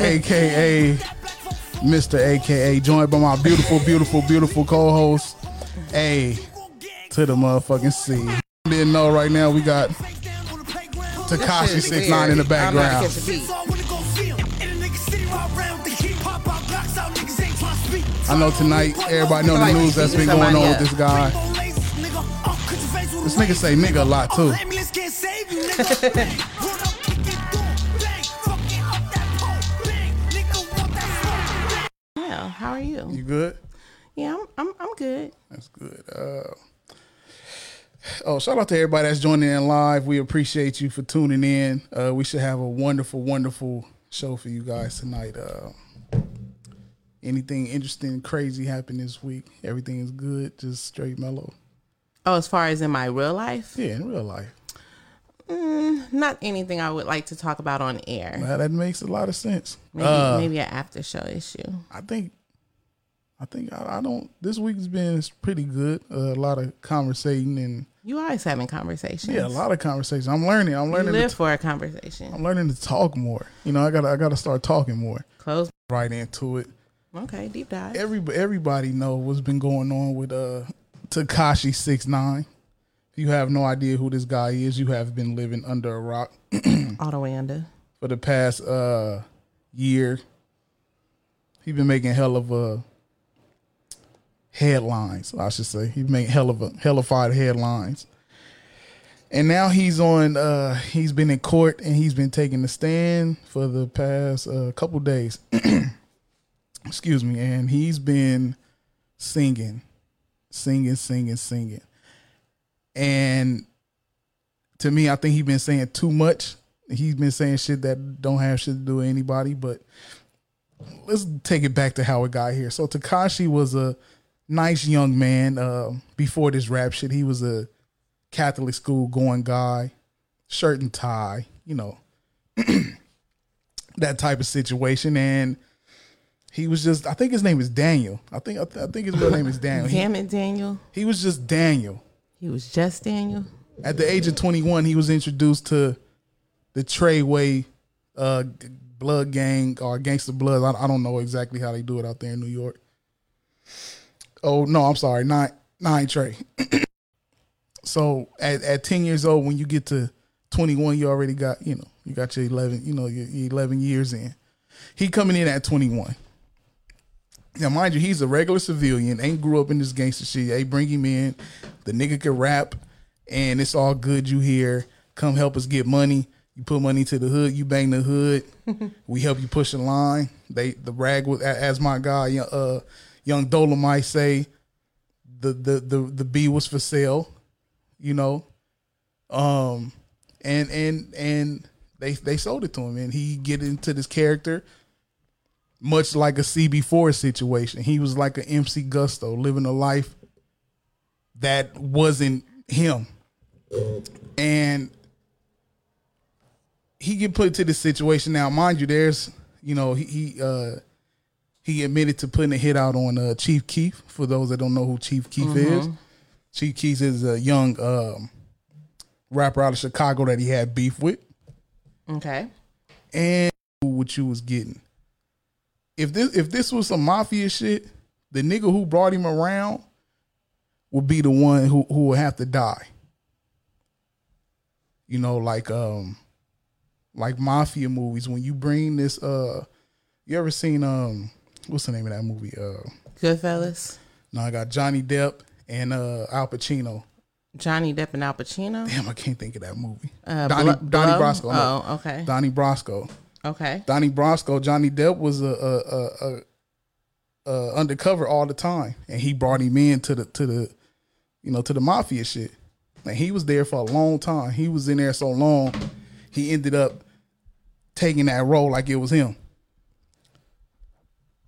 AKA Mr. AKA, joined by my beautiful, beautiful, beautiful co-host, A to the motherfucking C. Didn't know right now we got Tekashi six nine in the background. I know tonight everybody know the news that's been going on with this guy. This nigga say nigga a lot too. Yeah, how are you? You good? Yeah, I'm I'm, I'm good. That's good. Uh, oh, shout out to everybody that's joining in live. We appreciate you for tuning in. Uh, we should have a wonderful, wonderful show for you guys tonight. Uh, anything interesting, crazy happened this week? Everything is good, just straight mellow. Oh, as far as in my real life, Yeah, in real life. mm, not anything I would like to talk about on air. Now, that makes a lot of sense. Maybe Uh, maybe an after show issue. I think, I think I, I don't. This week's been pretty good. Uh, a lot of conversating and You always having conversations. yeah, a lot of conversation. I'm learning. I'm learning. You live To, for a conversation. I'm learning to talk more. You know, I gotta I gotta start talking more. Close. Right into it. Okay, deep dive. Every everybody know what's been going on with uh Tekashi six nine. If you have no idea who this guy is, you have been living under a rock All the way under. for the past uh year. He's been making hell of a headlines, I should say. He's made hell of a hellified headlines. And now he's on uh he's been in court and he's been taking the stand for the past uh, couple days. Excuse me, and he's been singing, singing, singing, singing. And to me, I think he's been saying too much. He's been saying shit that don't have shit to do with anybody, but let's take it back to how it got here. So Tekashi was a nice young man uh, before this rap shit. He was a Catholic school going guy, shirt and tie, you know, that type of situation. And he was just, I think his name is Daniel. I think I, th- I think his real name is Daniel. Damn it, Daniel. he was just Daniel. He was just Daniel. At the age of 21, he was introduced to the Treyway uh, blood gang or gangster blood. I, I don't know exactly how they do it out there in New York. Oh no, I'm sorry, nine nine Trey. so at, at 10 years old, when you get to 21, you already got you know you got your 11 you know your, your 11 years in. He coming in at 21. Now, mind you, he's a regular civilian, ain't grew up in this gangster shit. They bring him in, the nigga can rap, and it's all good. You here, come help us get money. You put money to the hood, you bang the hood. we help you push the line. They the rag was as my guy, uh, young Dolomite say, the the the the B was for sale, you know, um, and and and they they sold it to him, and he get into this character much like a CB4 situation. He was like an MC Gusto, living a life that wasn't him. And he get put into this situation now. Mind you, there's you know, he he uh he admitted to putting a hit out on uh Chief Keef, for those that don't know who Chief Keef is. Chief Keef is a young um rapper out of Chicago that he had beef with. Okay. And what you was getting. If this if this was some mafia shit, the nigga who brought him around would be the one who who would have to die. You know, like um like mafia movies when you bring this uh you ever seen um what's the name of that movie? Uh Goodfellas. no, I got Johnny Depp and uh Al Pacino. Johnny Depp and Al Pacino. Damn, I can't think of that movie. Uh, Donnie, Blo- Donnie? Brasco. no. Oh, okay. Donnie Brasco. Okay. Donnie Brasco. Johnny Depp was a, a, a, a, a undercover all the time, and he brought him in to the to the, you know, to the mafia shit. And he was there for a long time. He was in there so long, he ended up taking that role like it was him.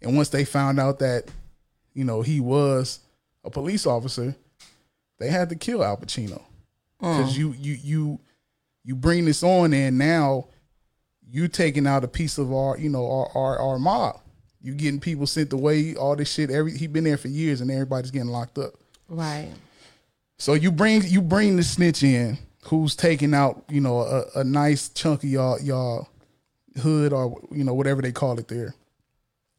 And once they found out that, you know, he was a police officer, they had to kill Al Pacino hmm. because you you you you bring this on and now you taking out a piece of our you know our our, our mob. You getting people sent away, all this shit. Every he been there for years and everybody's getting locked up. Right. So you bring you bring the snitch in who's taking out you know a, a nice chunk of y'all y'all hood or you know whatever they call it there.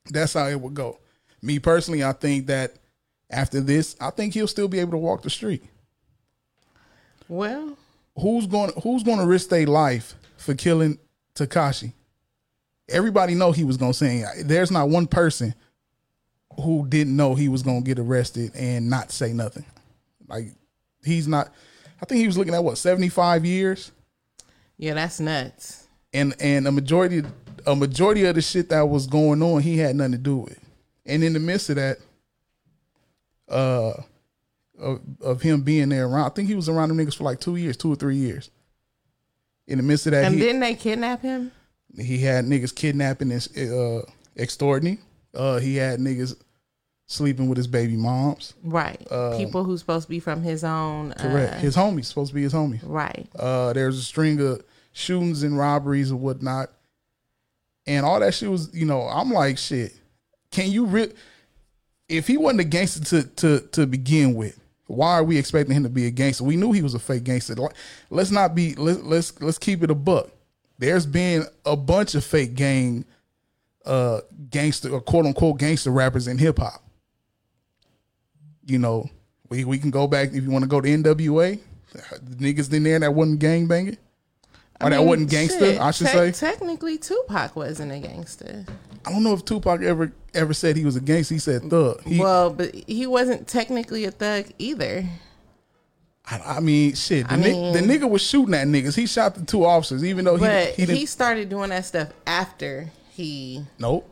That's how it would go. Me personally, I think that after this, I think he'll still be able to walk the street. Well, Who's going Who's going to risk their life for killing Tekashi? Everybody know he was going to say. There's not one person who didn't know he was going to get arrested and not say nothing. Like he's not. I think he was looking at what seventy five years, yeah, that's nuts. and and a majority a majority of the shit that was going on, he had nothing to do with. And in the midst of that, uh, of, of him being there around, I think he was around them niggas for like two years, two or three years. In the midst of that, And he, didn't they kidnap him? he had niggas kidnapping and uh, extorting. Uh, he had niggas sleeping with his baby moms. Right. People who's supposed to be from his own. Um, Correct. Uh, his homies supposed to be his homies. right. Uh, there's a string of shootings and robberies and whatnot, and all that shit was, you know, I'm like, shit. Can you re- If he wasn't a gangster to to to begin with, why are we expecting him to be a gangster? We knew he was a fake gangster. Let's not be. Let, let's let's keep it a buck. There's been a bunch of fake gang, uh, gangster or quote unquote gangster rappers in hip hop. You know, we we can go back if you want to go to NWA. Niggas in there that wasn't gang banging. Or that wasn't gangster, shit, I should te- say. Technically, Tupac wasn't a gangster. I don't know if Tupac ever ever said he was a gangster. He said thug. He, well, but he wasn't technically a thug either. I, I mean, shit. The, I ni- the nigga was shooting at niggas. He shot the two officers, even though he But he he, started doing that stuff after he. nope.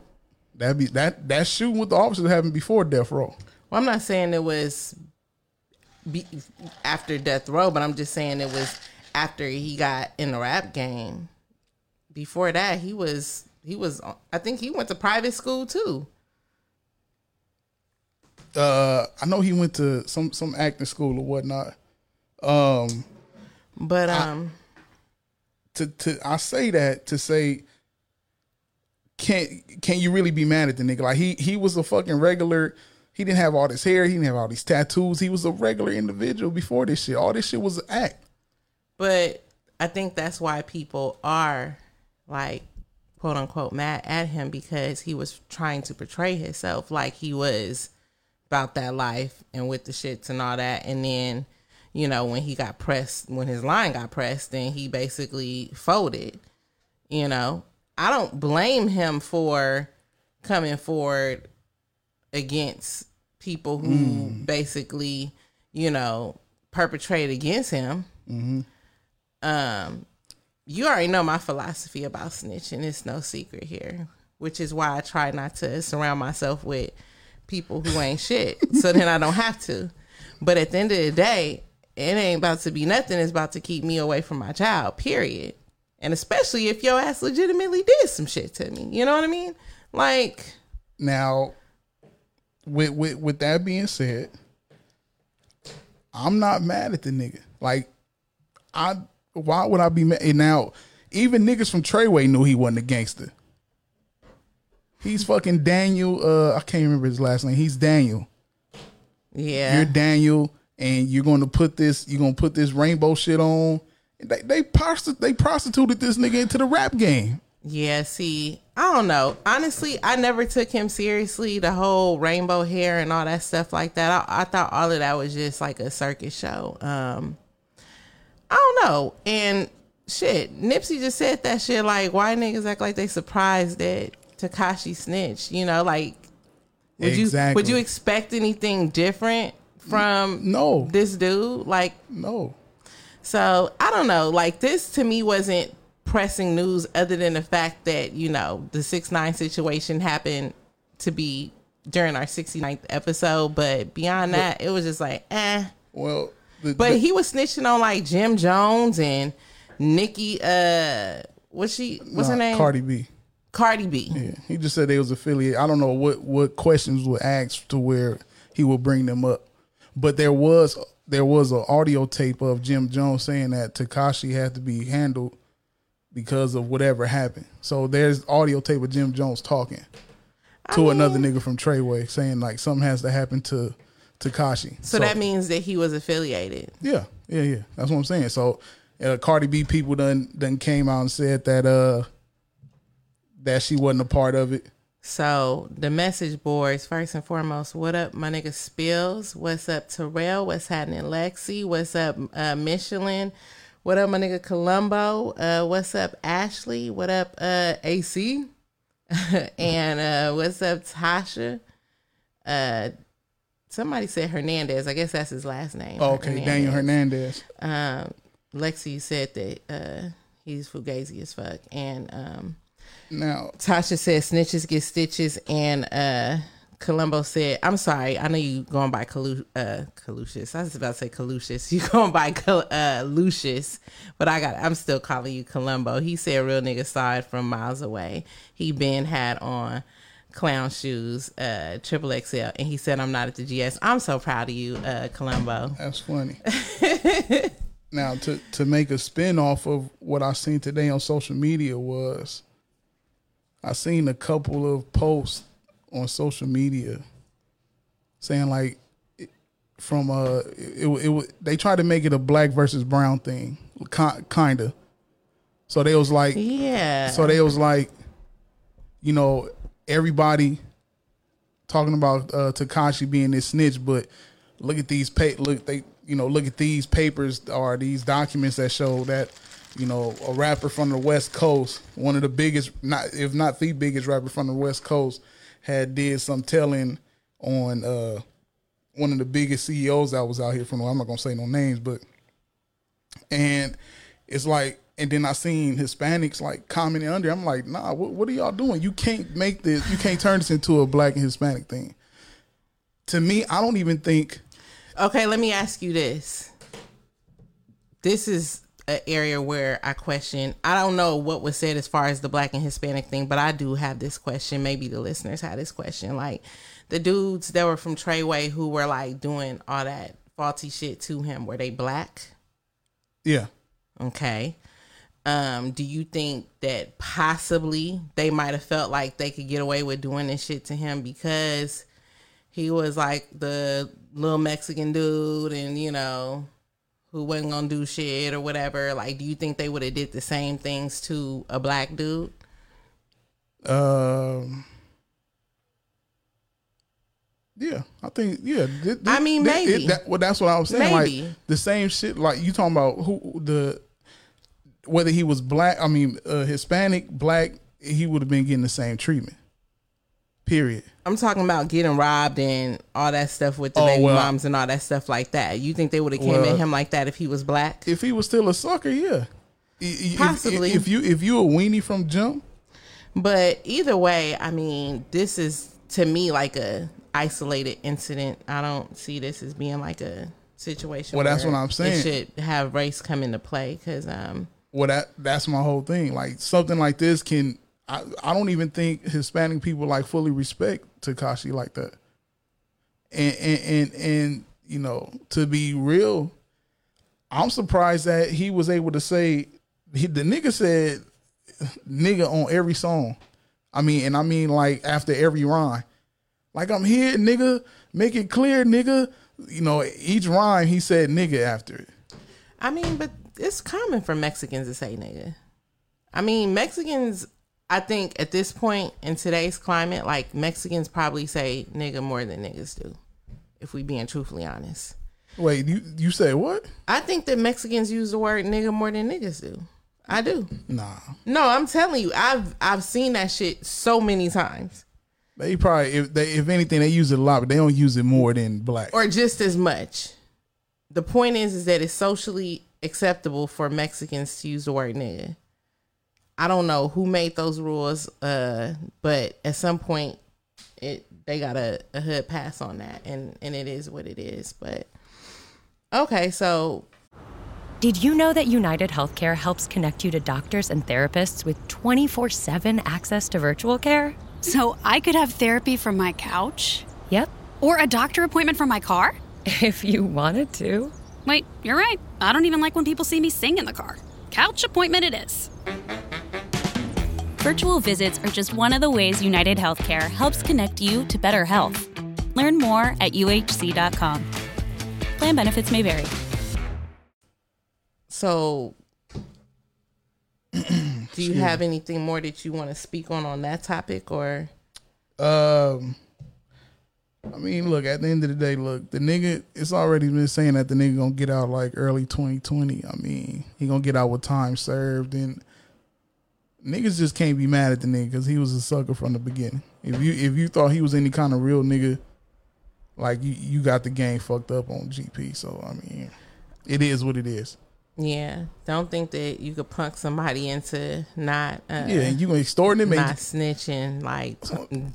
That be that that shooting with the officers happened before death row. Well, I'm not saying it was be, after death row, but I'm just saying it was after he got in the rap game. Before that, he was he was. I think he went to private school too. Uh, I know he went to some some acting school or whatnot. Um, But um, to to I say that to say can can you really be mad at the nigga? Like he he was a fucking regular. He didn't have all this hair. He didn't have all these tattoos. He was a regular individual before this shit. All this shit was an act. But I think that's why people are like quote unquote mad at him because he was trying to portray himself like he was about that life and with the shits and all that. And then, you know, when he got pressed, when his line got pressed, then he basically folded. You know, I don't blame him for coming forward against people who mm-hmm. basically, you know, perpetrate against him mm-hmm. Um you already know my philosophy about snitching. It's no secret here which is why i try not to surround myself with people who ain't shit so then i don't have to. But at the end of the day it ain't about to be nothing. It's about to keep me away from my child period. And especially if your ass legitimately did some shit to me. You know what i mean? Like Now, with with with that being said, I'm not mad at the nigga. Like, I why would I be mad? And now, even niggas from Treyway knew he wasn't a gangster. He's fucking Daniel. Uh, I can't remember his last name. He's Daniel. yeah You're Daniel, and you're going to put this. You're going to put this rainbow shit on. They they, prosti- they prostituted this nigga into the rap game. Yeah, see, I don't know. Honestly, I never took him seriously. The whole rainbow hair and all that stuff like that. I, I thought all of that was just like a circus show. Um, I don't know. And shit, Nipsey just said that shit. Like, why niggas act like they surprised that Tekashi snitched? You know, like, would you would you expect anything different from No, this dude? Like, no. so I don't know. Like, this to me wasn't pressing news other than the fact that, you know, the 6 9 situation happened to be during our 69th episode. But beyond that, it was just like, eh. Well, the, But the- he was snitching on like Jim Jones and Nikki, uh, what's she, what's her name? Cardi B. Cardi B. Yeah, he just said they was affiliated. I don't know what what questions were asked to where he would bring them up, but there was there was an audio tape of Jim Jones saying that Tekashi had to be handled because of whatever happened. So there's audio tape of Jim Jones talking to another nigga from Treyway saying like something has to happen to Tekashi. So, that means that he was affiliated. yeah, yeah, yeah. That's what I'm saying. So uh, Cardi B people done done came out and said that uh that she wasn't a part of it. So the message boards, first and foremost, what up, my nigga Spills? What's up, Terrell? What's happening, Lexi? What's up, uh, Michelin? What up, my nigga Columbo? Uh, what's up, Ashley? What up, uh, AC? and uh, what's up, Tasha? Uh, somebody said Hernandez. I guess that's his last name. Oh, okay, Daniel Hernandez. Um, Lexi said that uh, he's fugazi as fuck, and um, Now, Tasha said snitches get stitches, and uh, Columbo said, "I'm sorry, I know you going by Calu- uh, Calucius. I was about to say Calucius. You going by Cal- uh, Lucius, but I got. I'm still calling you Columbo." He said, "Real nigga saw it from miles away. He been had on." Clown shoes, uh, triple XL, and he said, "I'm not at the GS." I'm so proud of you, uh, Columbo. that's funny. now, to to make a spin off of what I seen today on social media was, I seen a couple of posts on social media saying like, from uh, it it, it they tried to make it a black versus brown thing, kinda. So they was like, Yeah. So they was like, you know, everybody talking about uh Tekashi being this snitch, but look at these pa- look they you know look at these papers or these documents that show that you know a rapper from the West Coast, one of the biggest, not if not the biggest rapper from the West Coast, had did some telling on uh one of the biggest CEOs that was out here from. I'm not gonna say no names, but and it's like and then I seen Hispanics like commenting under. I'm like, nah, what, what are y'all doing? You can't make this. You can't turn this into a black and Hispanic thing. To me, I don't even think. Okay, let me ask you this. This is an area where I question. I don't know what was said as far as the black and Hispanic thing, but I do have this question. Maybe the listeners had this question. Like the dudes that were from Treyway who were like doing all that faulty shit to him, were they black? Yeah, Okay. Um, do you think that possibly they might have felt like they could get away with doing this shit to him because he was like the little Mexican dude and you know who wasn't gonna do shit or whatever? Like, do you think they would have did the same things to a black dude? um, yeah. I think yeah. Th- th- I mean, th- maybe. it- that, well, that's what I was saying. Maybe. Like the same shit. Like you talking about who the whether he was black. I mean, uh, Hispanic, black. He would have been getting the same treatment. Period. I'm talking about getting robbed and all that stuff with the Oh, baby well, moms and all that stuff like that. You think they would have came Well, at him like that if he was black? if he was still a sucker, yeah. I- if- Possibly. If, you if you a weenie from jump, But either way, I mean, this is to me like a isolated incident. I don't see this as being like a situation. Well, that's what I'm saying. It should have race come into play because um, well that that's my whole thing. Like something like this can I, I don't even think Hispanic people like fully respect Tekashi like that. And and and, and you know, to be real, I'm surprised that he was able to say he, the nigga said nigga on every song. I mean, and I mean like after every rhyme. Like I'm here, nigga. Make it clear, nigga. You know, each rhyme he said nigga after it. I mean, but it's common for Mexicans to say nigga. I mean, Mexicans. I think at this point in today's climate, like Mexicans probably say nigga more than niggas do. If we being truthfully honest, Wait, you you say what? I think that Mexicans use the word nigga more than niggas do. I do. Nah, No, I'm telling you, I've I've seen that shit so many times. They probably if they if anything they use it a lot, but they don't use it more than black. or just as much. The point is, is that it's socially acceptable for Mexicans to use the word nigga. I don't know who made those rules, uh, but at some point, it they got a, a hood pass on that, and and it is what it is. But okay, so Did you know that United Healthcare helps connect you to doctors and therapists with 24 7 access to virtual care? So I could have therapy from my couch? Yep, Or a doctor appointment from my car? if you wanted to. Wait, you're right. I don't even like when people see me sing in the car. Couch appointment it is. Virtual visits are just one of the ways United Healthcare helps connect you to better health. Learn more at uhc.com. Plan benefits may vary. so. Do you have anything more that you want to speak on on that topic, or Um, I mean, look. At the end of the day, look, the nigga. It's already been saying that the nigga gonna get out like early 2020. I mean, he gonna get out with time served, and niggas just can't be mad at the nigga because he was a sucker from the beginning. If you if you thought he was any kind of real nigga, like you you got the game fucked up on GP. So I mean, it is what it is. Yeah? Don't think that you could punk somebody into not. Uh, Yeah, you gonna extorting him. not snitching. Like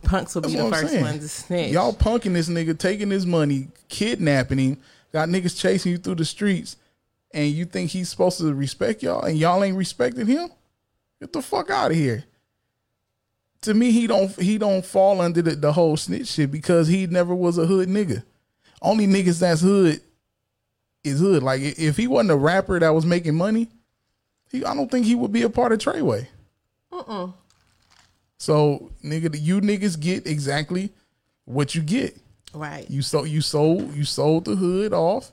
punks will be the I'm first saying. ones to snitch. Y'all punking this nigga, taking his money, kidnapping him, got niggas chasing you through the streets, and you think he's supposed to respect y'all, and y'all ain't respecting him? Get the fuck out of here. To me, he don't he don't fall under the, the whole snitch shit because he never was a hood nigga. Only niggas that's hood is hood. Like if he wasn't a rapper that was making money, he I don't think he would be a part of Treyway. So nigga, you niggas get exactly what you get. right. You sold you sold you sold the hood off,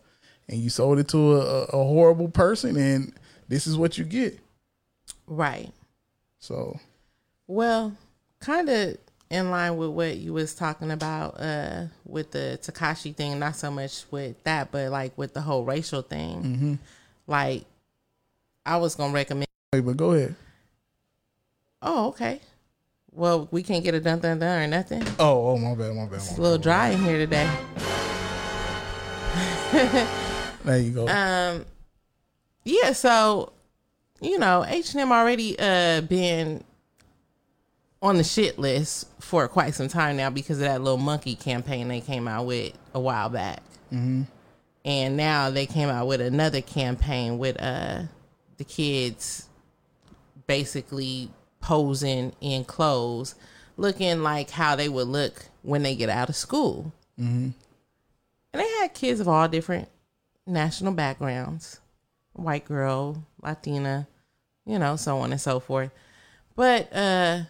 and you sold it to a, a horrible person, and this is what you get. Right. So Well, kind of in line with what you was talking about uh with the Tekashi thing, not so much with that, but like with the whole racial thing. Mm-hmm. Like I was to recommend wait, but go ahead. Oh, okay. Well, we can't get a dun dun dun or nothing. Oh, oh my bad, my bad. It's a little dry in here today. There you go. Um, yeah. So, you know, H and M already uh been on the shit list for quite some time now because of that little monkey campaign they came out with a while back. Mm-hmm. And now they came out with another campaign with uh the kids basically posing in clothes, looking like how they would look when they get out of school. Mm-hmm. And they had kids of all different national backgrounds white girl, Latina, you know, so on and so forth. But uh,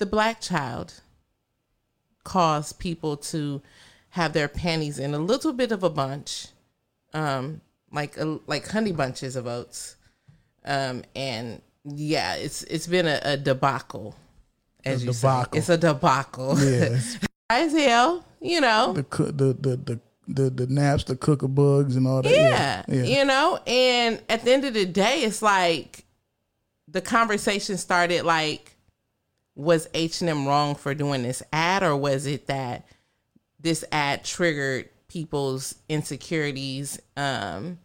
the black child caused people to have their panties in a little bit of a bunch, um, like a, like honey bunches of oats, um, and yeah, it's it's been a, a debacle. As A you debacle. say, it's a debacle. yes, as hell, you know. the the the the the the naps, the cooker bugs, and all that. yeah, yeah. you know and at the end of the day it's like the conversation started like was h&m wrong for doing this ad or was it that this ad triggered people's insecurities um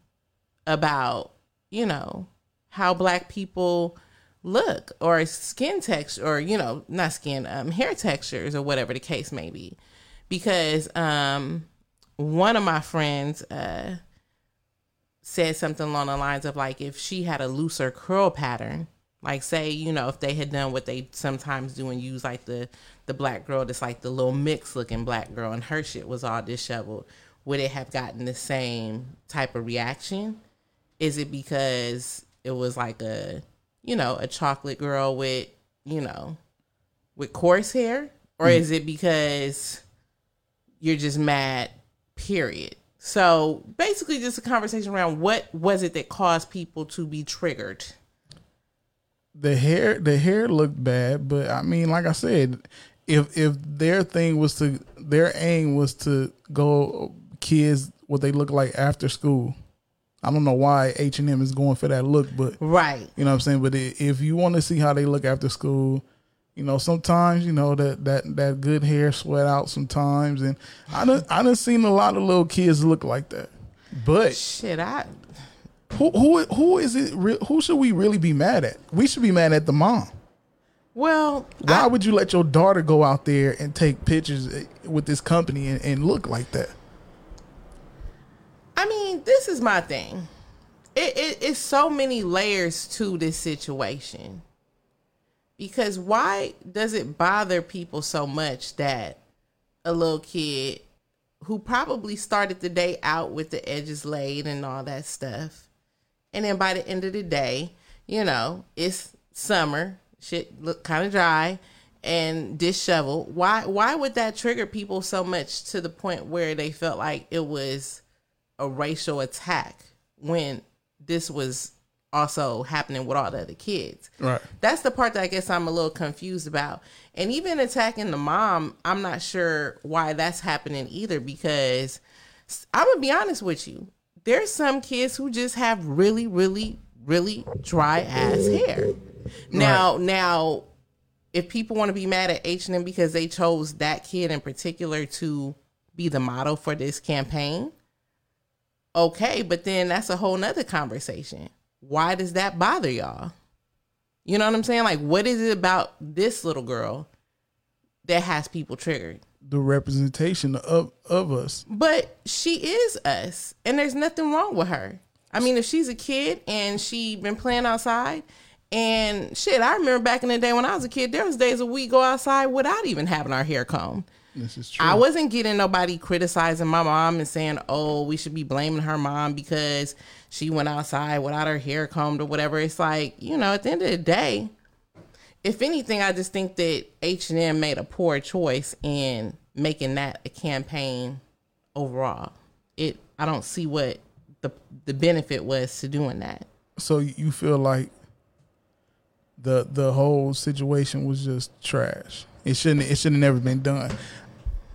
about you know how black people look or skin texture or you know not skin um hair textures or whatever the case may be? Because um one of my friends uh said something along the lines of like if she had a looser curl pattern like say you know if they had done what they sometimes do and use like the the black girl that's like the little mixed looking black girl and her shit was all disheveled would it have gotten the same type of reaction? Is it because it was like a you know a chocolate girl with you know with coarse hair? Or mm. is it because you're just mad period? So basically just a conversation around what was it that caused people to be triggered the hair the hair looked bad, but I mean, like I said, if if their thing was to their aim was to go kids what they look like after school, I don't know why H and M is going for that look, but right you know what I'm saying. But if you want to see how they look after school, You know, sometimes you know that that that good hair sweat out sometimes, and I done I done seen a lot of little kids look like that. But Shit, I who who who is it? re- Who should we really be mad at? We should be mad at the mom. well, Why I, would you let your daughter go out there and take pictures eh, with this company and, and look like that? I mean, this is my thing. It, it it's so many layers to this situation. Because why does it bother people so much that a little kid who probably started the day out with the edges laid and all that stuff, and then by the end of the day, you know, it's summer, shit look kind of dry and disheveled. Why why would that trigger people so much to the point where they felt like it was a racial attack when this was also happening with all the other kids. Right. That's the part that I guess I'm a little confused about. And even attacking the mom, I'm not sure why that's happening either because I'm going to be honest with you. There's some kids who just have really really really dry ass hair. Now, now if people want to be mad at H&M because they chose that kid in particular to be the model for this campaign, okay, but then that's a whole nother conversation. Why does that bother y'all? You know what I'm saying? Like, what is it about this little girl that has people triggered? The representation of of us. But she is us, and there's nothing wrong with her. I mean, if she's a kid and she been playing outside, and shit, I remember back in the day when I was a kid, there was days a week go outside without even having our hair combed. This is true. I wasn't getting nobody criticizing my mom and saying, "Oh, we should be blaming her mom because she went outside without her hair combed or whatever." It's like, you know, at the end of the day, if anything, I just think that H and M made a poor choice in making that a campaign overall. It, I don't see what the the benefit was to doing that. so you feel like the the whole situation was just trash. It shouldn't it should have never been done.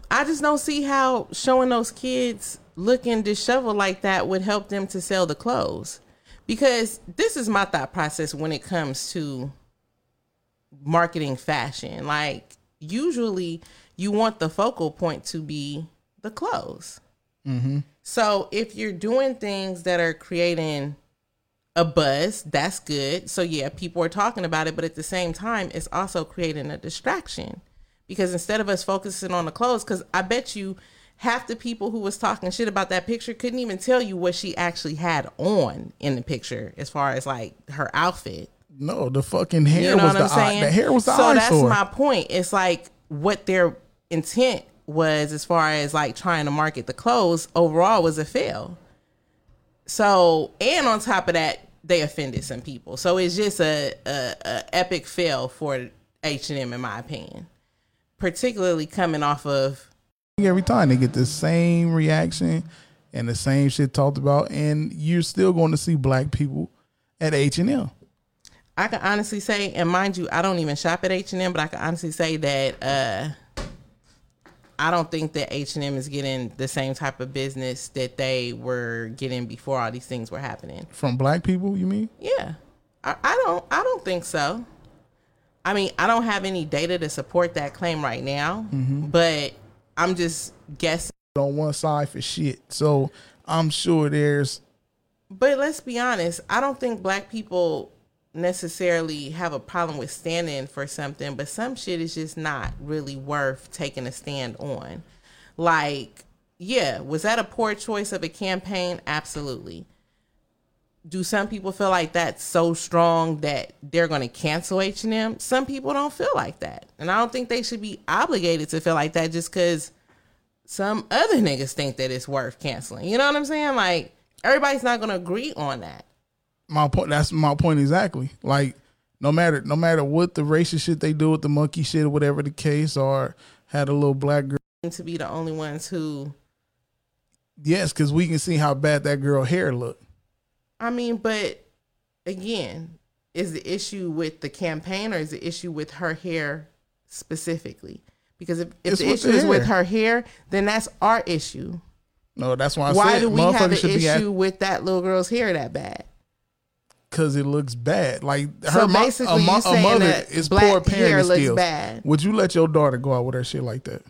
I just don't see how showing those kids looking disheveled like that would help them to sell the clothes. Because this is my thought process when it comes to marketing fashion. Like, usually you want the focal point to be the clothes. Mm-hmm. So if you're doing things that are creating a buzz, that's good. So yeah, people are talking about it, but at the same time, it's also creating a distraction because instead of us focusing on the clothes, because I bet you half the people who was talking shit about that picture couldn't even tell you what she actually had on in the picture, as far as like her outfit. No, the fucking hair You know was the eye, the hair was the so that's my point. It's like what their intent was as far as like trying to market the clothes overall was a fail. So and on top of that, they offended some people. So it's just a, a, a epic fail for H and M in my opinion. Particularly coming off of Every time they get the same reaction and the same shit talked about, and you're still going to see black people at H and M. I can honestly say, and mind you, I don't even shop at H and M, but I can honestly say that uh, I don't think that H and M is getting the same type of business that they were getting before all these things were happening. From black people, you mean? Yeah, I, I don't, I don't think so. I mean, I don't have any data to support that claim right now, but I'm just guessing. On one side for shit. So I'm sure there's But let's be honest, I don't think black people necessarily have a problem with standing for something, but some shit is just not really worth taking a stand on. Like, yeah, was that a poor choice of a campaign? Absolutely. Do some people feel like that's so strong that they're going to cancel H&M? Some people don't feel like that. And I don't think they should be obligated to feel like that just cuz some other niggas think that it's worth canceling. You know what I'm saying? Like everybody's not gonna agree on that. My point. That's my point exactly. Like no matter no matter what the racist shit they do with the monkey shit or whatever the case, or had a little black girl. To be the only ones who, Yes, because we can see how bad that girl hair looked. I mean, but again, is the issue with the campaign or is the issue with her hair specifically? Because if, if the issue the is with her hair, then that's our issue. No, that's why I said Why said do we have an issue at, with that little girl's hair that bad? Because it looks bad. Like So her mo- basically a, mo- you a mother is poor parenting looks skills. bad. Would you let your daughter go out with her shit like that?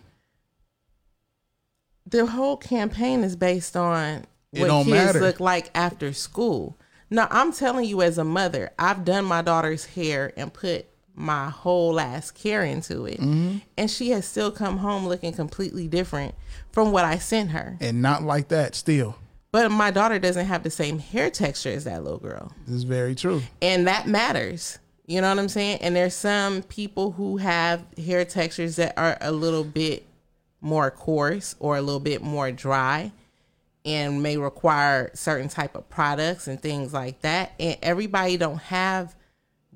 the whole campaign is based on It what kids matter. look like after school. No, I'm telling you as a mother, I've done my daughter's hair and put my whole ass care into it. Mm-hmm. And she has still come home looking completely different from what I sent her. And not like that. Still, But my daughter doesn't have the same hair texture as that little girl. this is very true. and that matters. You know what I'm saying? And there's some people who have hair textures that are a little bit more coarse or a little bit more dry and may require certain type of products and things like that. And everybody don't have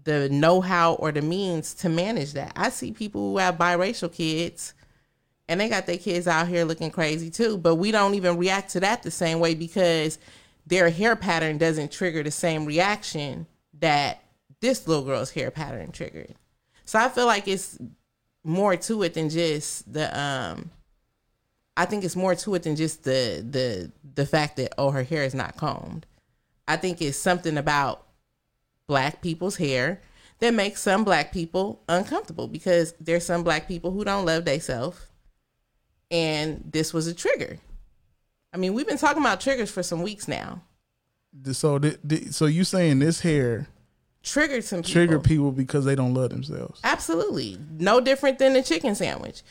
the know-how or the means to manage that. I see people who have biracial kids and they got their kids out here looking crazy too, but we don't even react to that the same way because their hair pattern doesn't trigger the same reaction that this little girl's hair pattern triggered. So I feel like it's more to it than just the um I think it's more to it than just the the the fact that oh her hair is not combed. I think it's something about black people's hair that makes some black people uncomfortable because there's some black people who don't love themselves and this was a trigger. I mean, we've been talking about triggers for some weeks now. So, th- th- so you saying this hair Triggered some people. trigger people because they don't love themselves? Absolutely. No different than the chicken sandwich.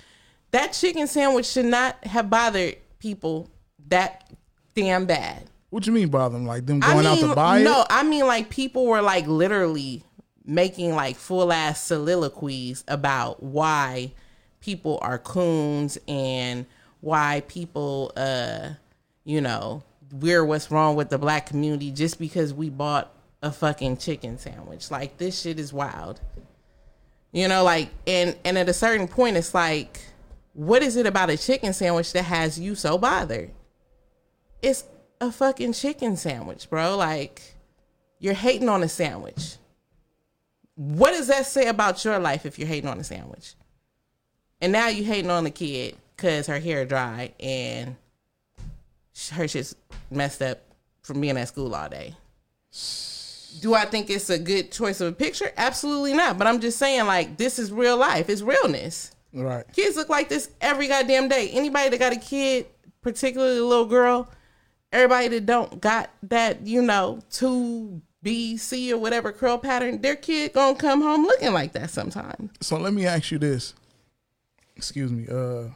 That chicken sandwich should not have bothered people that damn bad. What you mean bother them? Like them I going mean, out to buy it? no, it? I mean like people were like literally making like full ass soliloquies about why people are coons and why people uh you know we're what's wrong with the black community just because we bought a fucking chicken sandwich. Like this shit is wild. You know, like and and at a certain point it's like what is it about a chicken sandwich that has you so bothered? It's a fucking chicken sandwich, bro. Like you're hating on a sandwich. What does that say about your life if you're hating on a sandwich? And now you hating on the kid because her hair dry and her shit's messed up from being at school all day. Do I think it's a good choice of a picture? Absolutely not. But I'm just saying, like, this is real life. It's realness. Right. Kids look like this every goddamn day. Anybody that got a kid, particularly a little girl, everybody that don't got that, you know, two B, C or whatever curl pattern, their kid gonna come home looking like that sometimes. So let me ask you this. Excuse me. Uh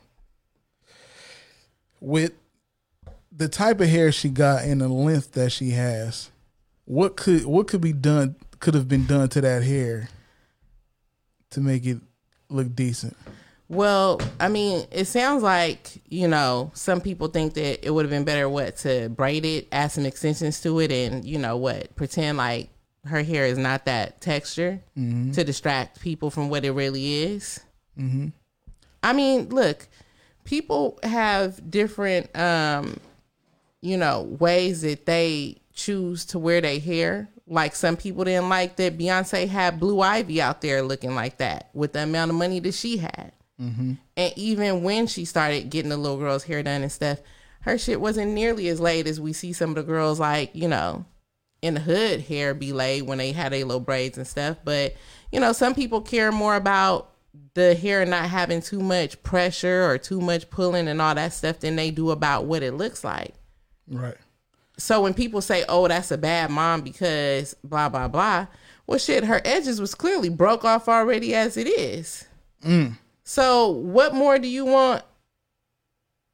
with the type of hair she got and the length that she has, what could what could be done could have been done to that hair to make it look decent? Well, I mean, it sounds like, you know, some people think that it would have been better what to braid it, add some extensions to it and, you know, what, pretend like her hair is not that texture to distract people from what it really is. I mean, look, people have different um you know, ways that they choose to wear their hair. Like some people didn't like that Beyonce had Blue Ivy out there looking like that with the amount of money that she had. And even when she started getting the little girl's hair done and stuff, her shit wasn't nearly as laid as we see some of the girls like, you know, in the hood hair be laid when they had a little braids and stuff. But, you know, some people care more about the hair not having too much pressure or too much pulling and all that stuff than they do about what it looks like. Right. So when people say, "Oh, that's a bad mom because blah blah blah," well, shit, her edges was clearly broke off already as it is. Mm. So what more do you want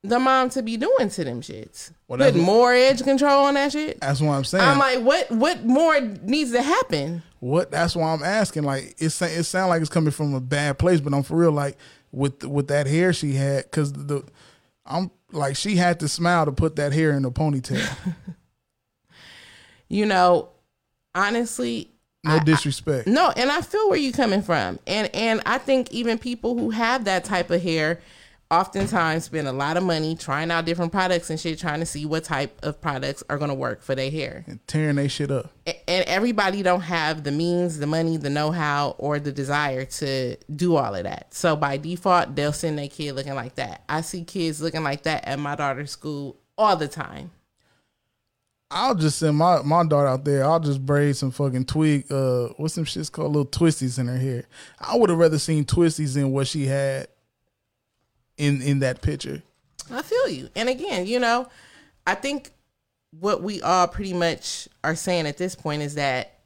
the mom to be doing to them shits? Well, Put more edge control on that shit. That's what I'm saying. I'm like, what? What more needs to happen? what that's why I'm asking. Like it it sounds like it's coming from a bad place, but I'm for real. Like with with that hair she had, because the I'm like she had to smile to put that hair in a ponytail. You know, honestly, No disrespect. No, and I feel where you're coming from. And and I think even people who have that type of hair oftentimes spend a lot of money trying out different products and shit trying to see what type of products are to work for their hair. and tearing they shit up. And everybody don't have the means, the money, the know-how or the desire to do all of that. So by default, they'll send their kid looking like that. I see kids looking like that at my daughter's school all the time. I'll just send my, my daughter out there. I'll just braid some fucking twig. Uh, what's some shit's called? Little twisties in her hair. I would have rather seen twisties than what she had in in that picture. I feel you. And again, you know, I think what we all pretty much are saying at this point is that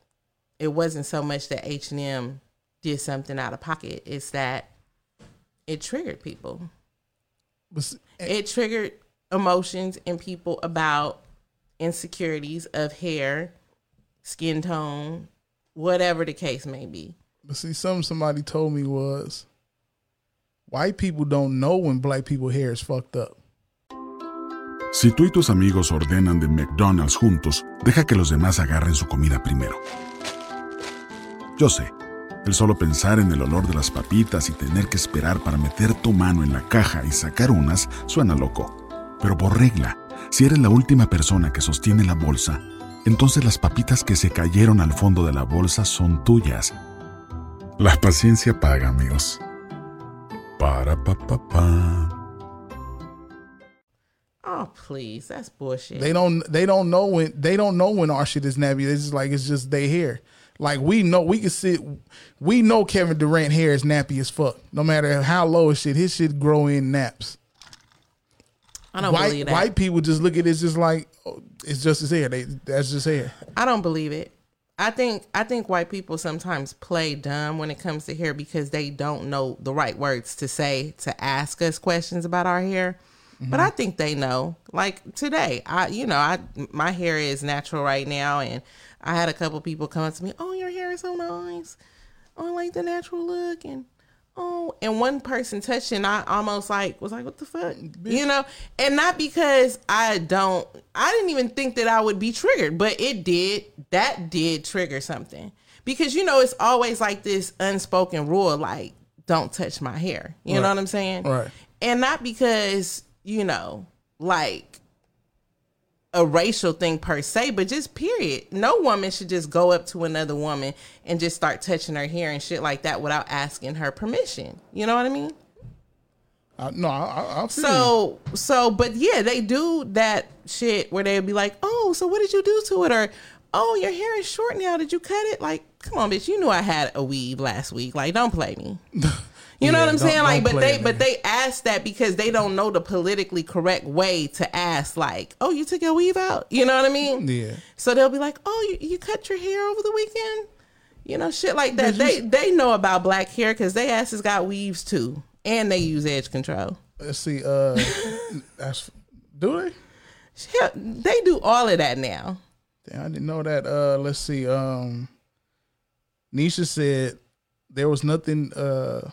it wasn't so much that H and M did something out of pocket. It's that it triggered people. It triggered emotions in people about insecurities of hair, skin tone, whatever the case may be. But see, something somebody told me was white people don't know when black people hair is fucked up. Si tú y tus amigos ordenan de McDonald's juntos, deja que los demás agarren su comida primero. Yo sé, el solo pensar en el olor de las papitas y tener que esperar para meter tu mano en la caja y sacar unas suena loco. Pero por regla, si eres la última persona que sostiene la bolsa, entonces las papitas que se cayeron al fondo de la bolsa son tuyas. La paciencia paga, amigos. Para pa pa pa. Oh please, that's bullshit. They don't they don't know when they don't know when our shit is nappy. It's just like it's just they hair. Like we know we can sit we know Kevin Durant hair is nappy as fuck. No matter how low his shit, his shit grow in naps. I don't believe White that. white people just look at it just like oh, it's just his hair. They that's just hair. I don't believe it. I think I think white people sometimes play dumb when it comes to hair because they don't know the right words to say to ask us questions about our hair. But I mm-hmm. think they know. Like today, I you know, I my hair is natural right now and I had a couple people come up to me, "Oh, your hair is so nice. Oh, I like the natural look." And oh, and one person touched and I almost like was like, "What the fuck?" You know? And not because I don't I didn't even think that I would be triggered, but it did. That did trigger something. Because you know, it's always like this unspoken rule like don't touch my hair. You know what I'm saying? Right. And not because, you know, like a racial thing per se, but just period. No woman should just go up to another woman and just start touching her hair and shit like that without asking her permission. You know what I mean? I, no, I, I, I'll feel you. So, so, but yeah, they do that shit where they'd be like, "Oh, so what did you do to it?" Or, "Oh, your hair is short now. Did you cut it?" Like, come on, bitch, you knew I had a weave last week. Like, don't play me. You know what I'm saying? Like, but they, it, but they ask that because they don't know the politically correct way to ask. Like, "Oh, you took your weave out." You know what I mean? Yeah. So they'll be like, "Oh, you, you cut your hair over the weekend." You know, shit like that. They they know about black hair because they asses got weaves too, and they use edge control. Let's see. Uh, that's do they? Hell, they do all of that now. Damn, I didn't know that. Uh, let's see. Um, Nisha said there was nothing uh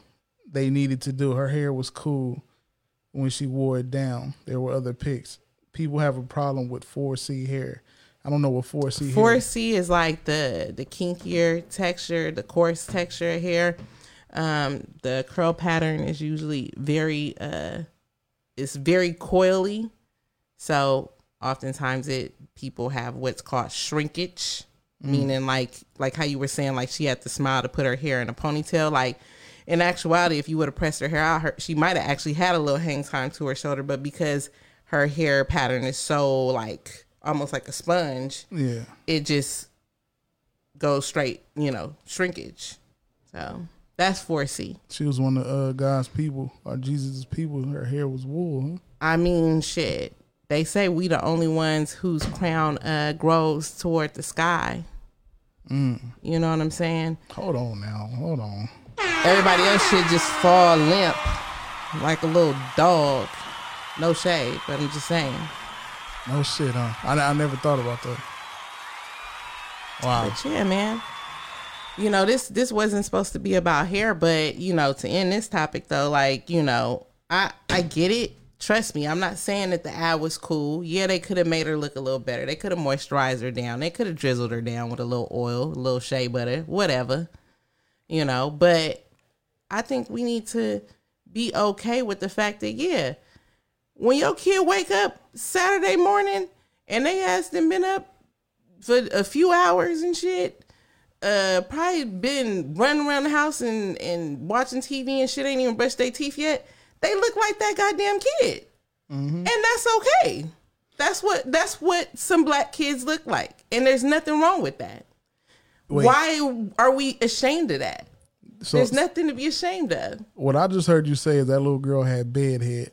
they needed to do. Her hair was cool when she wore it down. There were other pics. People have a problem with 4C hair. I don't know what 4C hair. Four C is like the the kinkier texture, the coarse texture of hair. Um, the curl pattern is usually very uh, it's very coily. So oftentimes it people have what's called shrinkage, meaning like like how you were saying, like she had to smile to put her hair in a ponytail. Like in actuality, if you would have pressed her hair out, her, she might have actually had a little hang time to her shoulder, but because her hair pattern is so like almost like a sponge, Yeah. it just goes straight, you know, shrinkage. So that's 4C. She was one of uh, God's people or Jesus' people. Her hair was wool. Huh? I mean, shit. They say we the only ones whose crown uh, grows toward the sky. You know what I'm saying? Hold on now. Hold on. Everybody else should just fall limp like a little dog. No shade, but I'm just saying. No shit, huh? I, I never thought about that. Wow. But yeah, man. You know, this this wasn't supposed to be about hair, but you know, to end this topic though, like, you know, I I get it. Trust me, I'm not saying that the ad was cool. Yeah, they could have made her look a little better. They could have moisturized her down. They could have drizzled her down with a little oil, a little shea butter, whatever. You know, but I think we need to be okay with the fact that yeah, when your kid wake up Saturday morning and they has them been up for a few hours and shit. Uh, probably been running around the house and, and watching TV and shit. Ain't even brushed their teeth yet. They look like that goddamn kid, and that's okay. That's what that's what some black kids look like, and there's nothing wrong with that. Wait. Why are we ashamed of that? So There's nothing to be ashamed of. what I just heard you say is that little girl had bed head.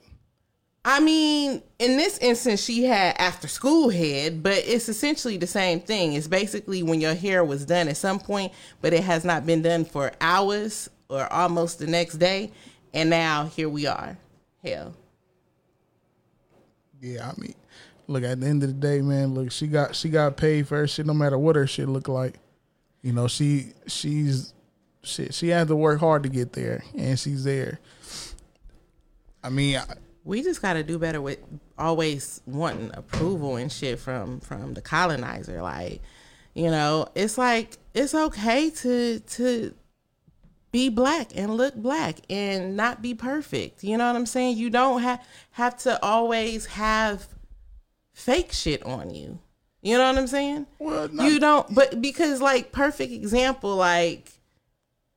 I mean, in this instance, she had after school head, but it's essentially the same thing. It's basically when your hair was done at some point, but it has not been done for hours or almost the next day, and now here we are. Hell, Yeah, I mean, look at the end of the day, man. Look, she got she got paid for her shit, no matter what her shit looked like. You know, she she's shit. She had to work hard to get there, and she's there. I mean, I, we just got to do better with always wanting approval and shit from from the colonizer. Like, you know, it's like it's okay to to be black and look black and not be perfect. You know what I'm saying? You don't have have to always have fake shit on you. You know what I'm saying? Well, not- you don't but because like perfect example like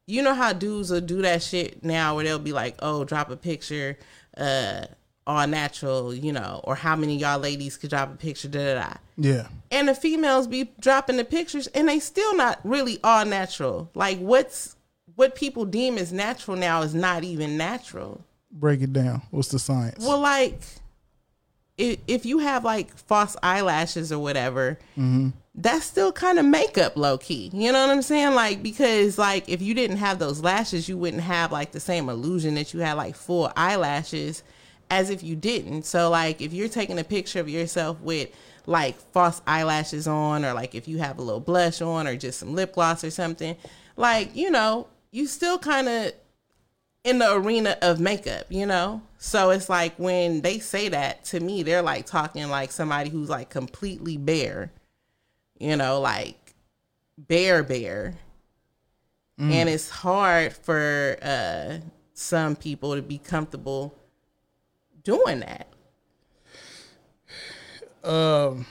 you know how dudes will do that shit now where they'll be like, "Oh, drop a picture uh all natural, you know, or how many y'all ladies could drop a picture da da da." yeah, and the females be dropping the pictures and they still not really all natural like what's what people deem as natural now is not even natural break it down. What's the science? well like if, if you have like false eyelashes or whatever mm-hmm. that's still kind of makeup low key you know what i'm saying? Like because like if you didn't have those lashes you wouldn't have like the same illusion that you had like full eyelashes as if you didn't. So like if you're taking a picture of yourself with like false eyelashes on or like if you have a little blush on or just some lip gloss or something like you know you still kind of in the arena of makeup, you know? So it's like when they say that to me, they're like talking like somebody who's like completely bare, you know, like bare, bare. And it's hard for uh, some people to be comfortable doing that. Um,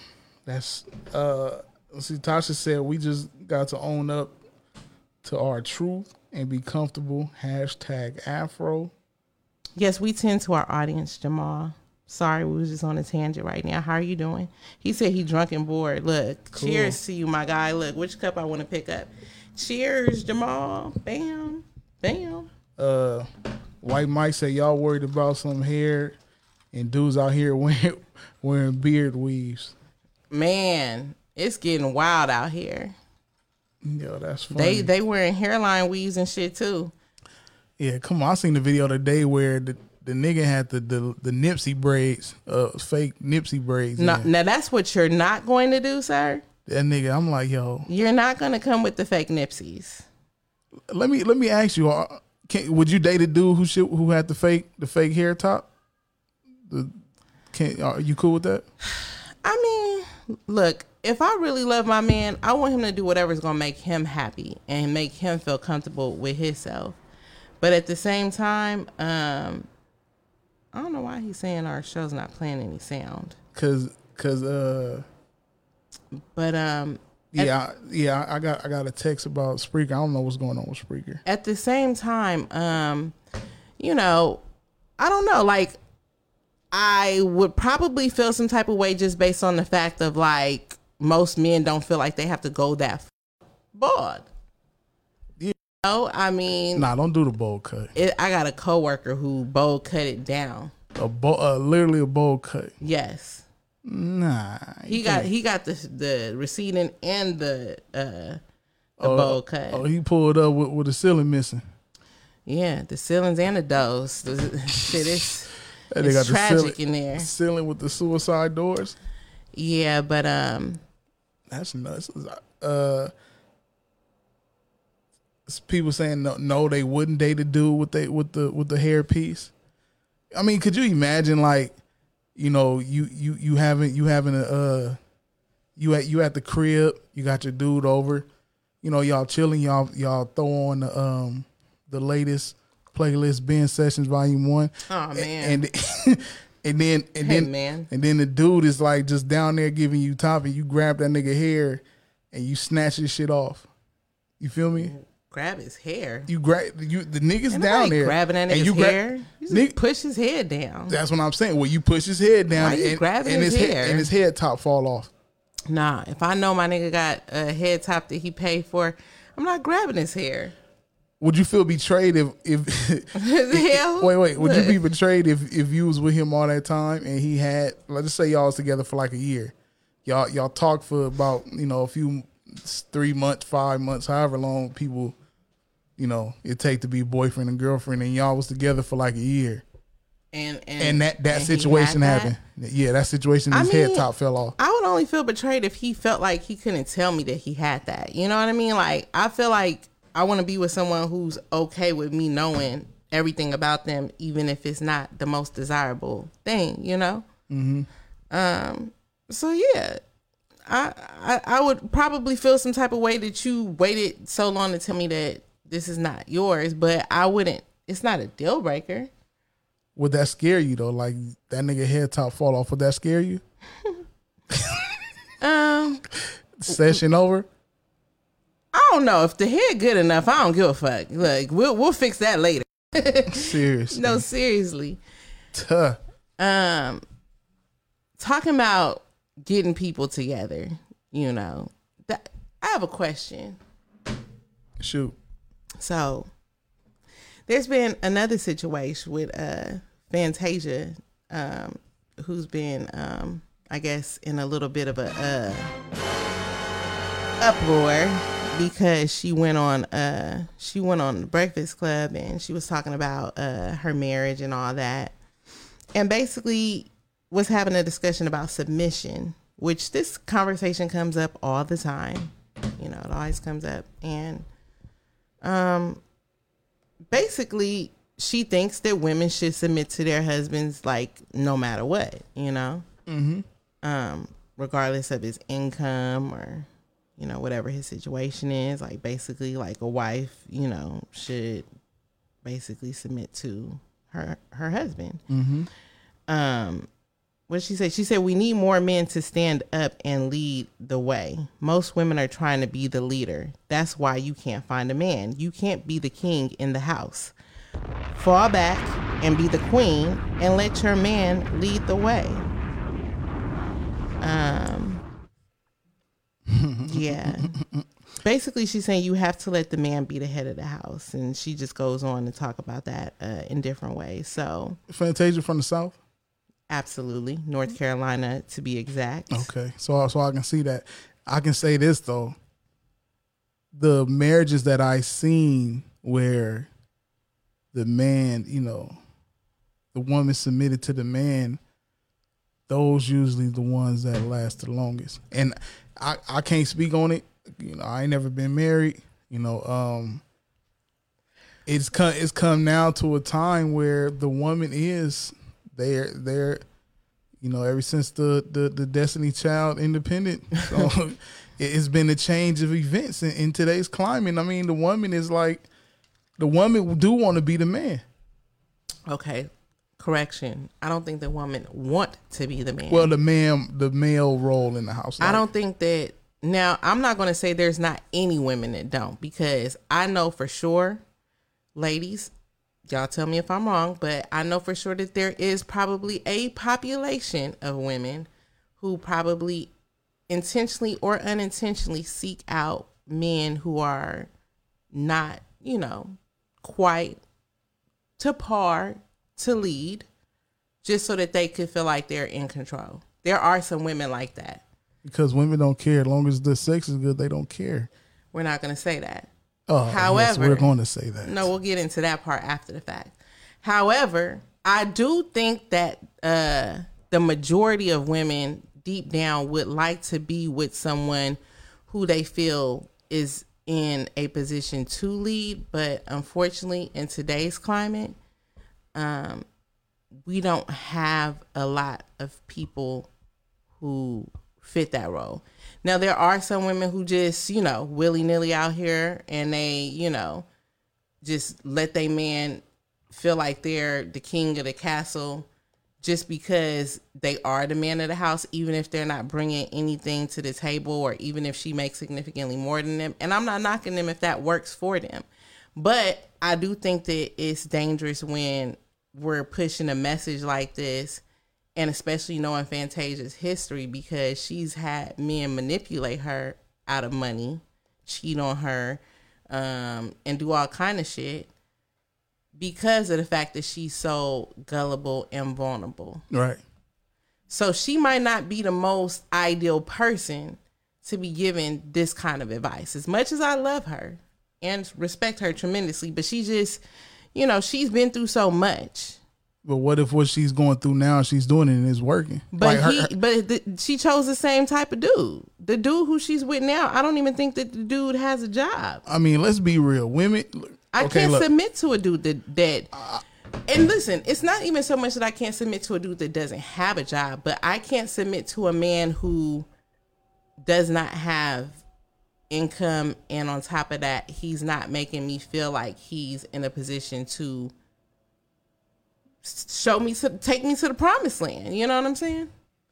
that's uh. See, Tasha said we just got to own up to our truth and be comfortable. Hashtag Afro. Yes, we tend to our audience, Jamal. Sorry, we was just on a tangent right now. How are you doing? He said he drunk and bored. Look, cheers to you, my guy. Look, which cup I want to pick up. Cheers, Jamal. Bam, bam. Uh, White Mike said y'all worried about some hair and dudes out here wearing wearing beard weaves. Man, it's getting wild out here. Yo, that's funny. They they wearing hairline weaves and shit too. yeah, come on. I seen the video today where the the nigga had the the, the Nipsey braids, uh, fake Nipsey braids. No, in. now that's what you're not going to do, sir. That nigga, I'm like, yo, You're not going to come with the fake Nipseys. let me let me ask you, uh, can, would you date a dude who should, who had the fake the fake hair top? The, can are you cool with that? I mean, look, if I really love my man, I want him to do whatever's gonna make him happy and make him feel comfortable with himself. But at the same time, um, I don't know why he's saying our show's not playing any sound. Cause cause uh But um, yeah I, yeah I got I got a text about Spreaker. I don't know what's going on with Spreaker. at the same time, um, you know, I don't know, like I would probably feel some type of way just based on the fact of like most men don't feel like they have to go that bald. You know, I mean, Nah, don't do the bowl cut. it, I got a coworker who bowl cut it down. A bowl, uh, literally a bowl cut. Yes, Nah, he got he got the the receding and the uh the oh, bowl cut. Oh, he pulled up with, with the ceiling missing. yeah, the ceilings and the doors. The, shit is And they it's got the tragic ceiling, in there. ceiling with the suicide doors. Yeah, but um, That's nuts. Uh, people saying no, no, they wouldn't date a dude with they with the with the hair piece. I mean, could you imagine like, you know, you you you having you having a uh, you at you at the crib, you got your dude over, you know, y'all chilling, y'all y'all throw on the um the latest playlist Ben Sessions Volume One. Oh, man. and and then and Hey, then man. and then the dude is like just down there giving you top, and you grab that nigga hair and you snatch his shit off. You feel me? grab his hair. You grab you the niggas Ain't down there grabbing that and nigga's you gra- hair. You Nigga- push his head down. That's what I'm saying. Well, you push his head down Why you and, grabbing and his head hair? and his head top fall off. Nah, if I know my nigga got a head top that he paid for, I'm not grabbing his hair. Would you feel betrayed if if Hell, wait wait would you be betrayed if if you was with him all that time and he had let's just say y'all was together for like a year, y'all y'all talked for about you know a few three months five months however long people you know it take to be boyfriend and girlfriend and y'all was together for like a year and and, and that that and situation that? happened yeah that situation I his head top fell off I would only feel betrayed if he felt like he couldn't tell me that he had that. You know what I mean? Like I feel like I want to be with someone who's okay with me knowing everything about them, even if it's not the most desirable thing. You know. Mm-hmm. Um. So yeah. I, I I would probably feel some type of way that you waited so long to tell me that this is not yours, but I wouldn't. It's not a deal breaker. would that scare you though like that nigga head top fall off would that scare you Um, session over I don't know if the head good enough. I don't give a fuck. Look, we'll we'll fix that later. seriously No, seriously. Tuh. Um, talking about getting people together. You know, that I have a question. shoot So, there's been another situation with uh Fantasia, um, who's been um, I guess, in a little bit of a uh uproar because she went on uh she went on the Breakfast Club and she was talking about uh her marriage and all that. And basically was having a discussion about submission, which this conversation comes up all the time. You know, it always comes up and um basically she thinks that women should submit to their husbands like no matter what, you know? Mm-hmm. um, regardless of his income or you know whatever his situation is. Like basically, like a wife, you know, should basically submit to her her husband. Um, what she said, She said we need more men to stand up and lead the way. Most women are trying to be the leader. That's why you can't find a man. You can't be the king in the house. Fall back and be the queen and let your man lead the way. Um, yeah. Basically, she's saying you have to let the man be the head of the house, and she just goes on to talk about that uh, in different ways. So, Fantasia from the south. absolutely, North Carolina to be exact. Okay, so so I can see that. I can say this though. The marriages that I seen where the man, you know, the woman submitted to the man, those usually the ones that last the longest. And I I can't speak on it. You know, I ain't never been married. You know, um, it's come it's come now to a time where the woman is they're they're you know ever since the the, the destiny child independent so it- it's been a change of events in, in today's climate i mean the woman is like the woman do want to be the man Okay, correction. I don't think the woman want to be the man. well the man the male role in the house I don't think that now I'm not going to say there's not any women that don't because I know for sure ladies y'all tell me if I'm wrong but I know for sure that there is probably a population of women who probably intentionally or unintentionally seek out men who are not, you know, quite to par to lead just so that they could feel like they're in control. There are some women like that. because women don't care as long as the sex is good they don't care We're not going to say that. oh yes, However- we're going to say that No, we'll get into that part after the fact. However, I do think that uh, the majority of women deep down would like to be with someone who they feel is in a position to lead, but unfortunately, in today's climate, um, we don't have a lot of people who fit that role. Now there are some women who just, you know, willy nilly out here and they, you know, just let their man feel like they're the king of the castle, just because they are the man of the house, even if they're not bringing anything to the table, or even if she makes significantly more than them. And I'm not knocking them if that works for them, but I do think that it's dangerous when we're pushing a message like this, and especially knowing Fantasia's history because she's had men manipulate her out of money, cheat on her, um, and do all kind of shit because of the fact that she's so gullible and vulnerable. Right. So she might not be the most ideal person to be given this kind of advice. As much as I love her and respect her tremendously, but she just, you know, she's been through so much. But what if what she's going through now, she's doing it and it's working? But Like, he, her- but the, she chose the same type of dude. The dude who she's with now, I don't even think that the dude has a job. I mean, let's be real. Women. I okay, can't look. submit to a dude that that. and listen, it's not even so much that I can't submit to a dude that doesn't have a job, but I can't submit to a man who does not have income, and on top of that, he's not making me feel like he's in a position to show me to take me to the promised land. You know what I'm saying?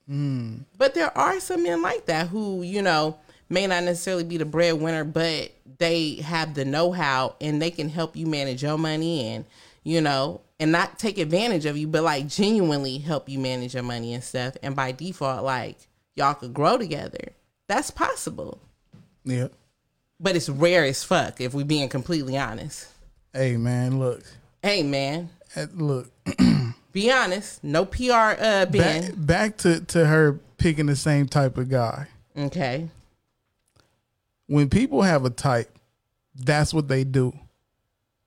Hmm. But there are some men like that who, you know, may not necessarily be the breadwinner, but they have the know how and they can help you manage your money and, you know, and not take advantage of you, but like genuinely help you manage your money and stuff. And by default, like y'all could grow together. That's possible. Yeah. But it's rare as fuck if we being completely honest. Hey man, look. Hey man, Eh, Look. be honest. No PR uh Back, Ben. back to to her picking the same type of guy. Okay. When people have a type, that's what they do.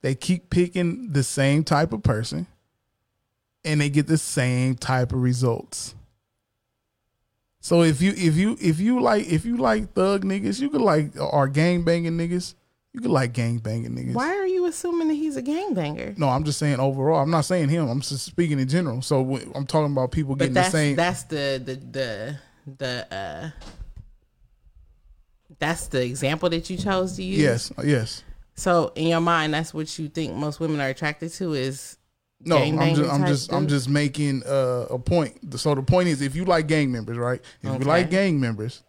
They keep picking the same type of person, and they get the same type of results. So if you if you if you like if you like thug niggas, you could like or gang banging niggas. You could like gang banging niggas. Why are you assuming that he's a gang banger? No, I'm just saying overall. I'm not saying him. I'm just speaking in general. So I'm talking about people getting the same. that's the the the the uh that's the example that you chose to use. yes, yes. So in your mind, that's what you think most women are attracted to is No, I'm just I'm just I'm just making uh, a point. So the point is, if you like gang members, right? If you like gang members,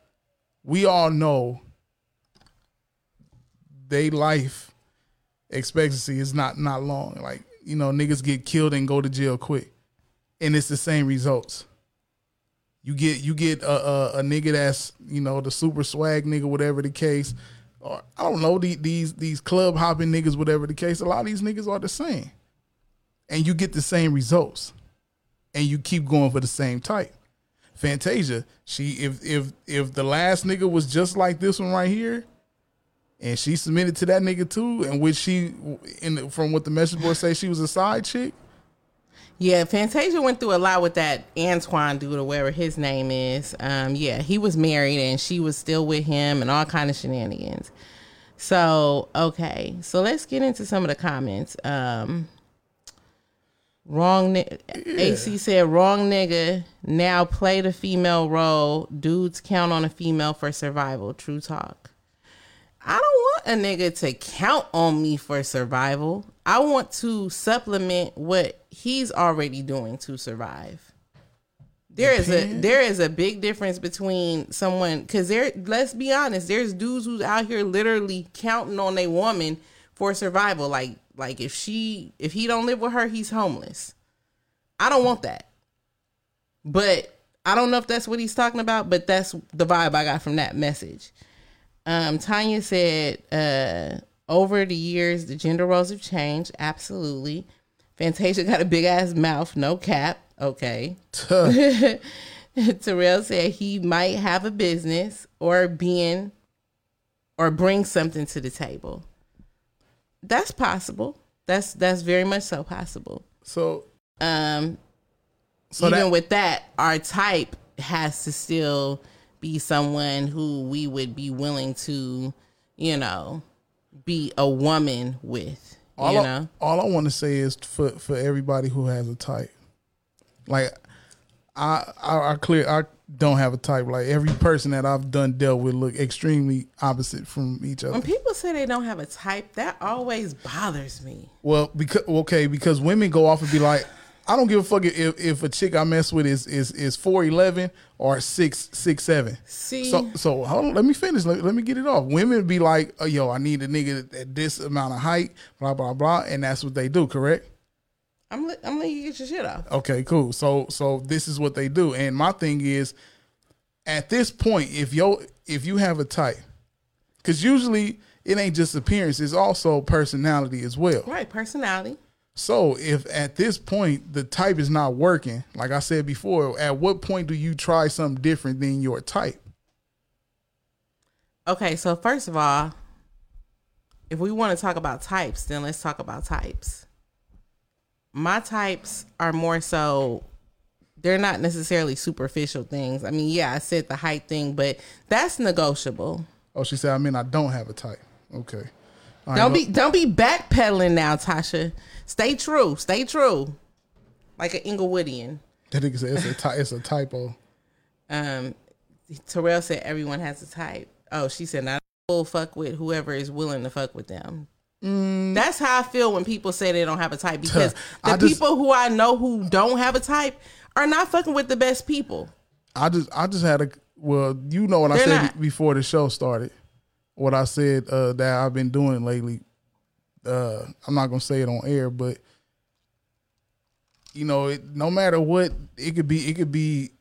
we all know they life expectancy is not not long. Like you know, niggas get killed and go to jail quick, and it's the same results. You get you get a, a, a nigga that's you know the super swag nigga, whatever the case, or I don't know the, these these club hopping niggas, whatever the case. A lot of these niggas are the same, and you get the same results, and you keep going for the same type. Fantasia, she if if if the last nigga was just like this one right here, and she submitted to that nigga too, and which she in from what the message board say she was a side chick. Yeah, Fantasia went through a lot with that Antwaun dude or whatever his name is. Um, yeah, he was married and she was still with him and all kind of shenanigans. So okay, so let's get into some of the comments. Um, wrong. Ni- AC said wrong nigga. Now play the female role. Dudes count on a female for survival. True talk. I don't want a nigga to count on me for survival. I want to supplement what he's already doing to survive. There is a there is a big difference between someone because there let's be honest, there's dudes who's out here literally counting on a woman for survival. Like like if she if he don't live with her, he's homeless. I don't want that. But I don't know if that's what he's talking about, but that's the vibe I got from that message. Um, Tanya said, uh, over the years, the gender roles have changed. Absolutely. Fantasia got a big ass mouth, no cap. Okay. Terrell said he might have a business or being or bring something to the table. That's possible. That's that's very much so possible. So Um, So even that- with that, our type has to still be someone who we would be willing to, you know, be a woman with. all you I, know, all I want to say is for for everybody who has a type, like I I, I clear I don't have a type. Like every person that I've done dealt with look extremely opposite from each other. when people say they don't have a type, that always bothers me. Well, because okay, because women go off and be like, I don't give a fuck if if a chick I mess with is is is four eleven or six six seven. See? so so hold on, let me finish. Let, let me get it off. Women be like, oh, yo, I need a nigga at this amount of height, blah blah blah, and that's what they do. Correct? I'm li- I'm letting you get your shit off. Okay, cool. So so this is what they do, and my thing is, at this point, if yo if you have a type, because usually it ain't just appearance; it's also personality as well. Right, personality. So if at this point the type is not working, like I said before, at what point do you try something different than your type? Okay, so first of all, if we want to talk about types, then let's talk about types. My types are more so they're not necessarily superficial things. I mean, yeah, I said the height thing, but that's negotiable. Oh, she said, I mean, I don't have a type. Okay. Don't be don't be backpedaling now, Tasha. Stay true. Stay true. Like an Inglewoodian. That nigga said it's a, ty- it's a typo. Um Terrell said everyone has a type. Oh, she said not will fuck with whoever is willing to fuck with them. That's how I feel when people say they don't have a type because the just- people who I know who don't have a type are not fucking with the best people. I just I just had a well, you know what I They're said not. before the show started. What I said uh, that I've been doing lately. Uh, I'm not gonna say it on air, but you know, it, no matter what, it could be. It could be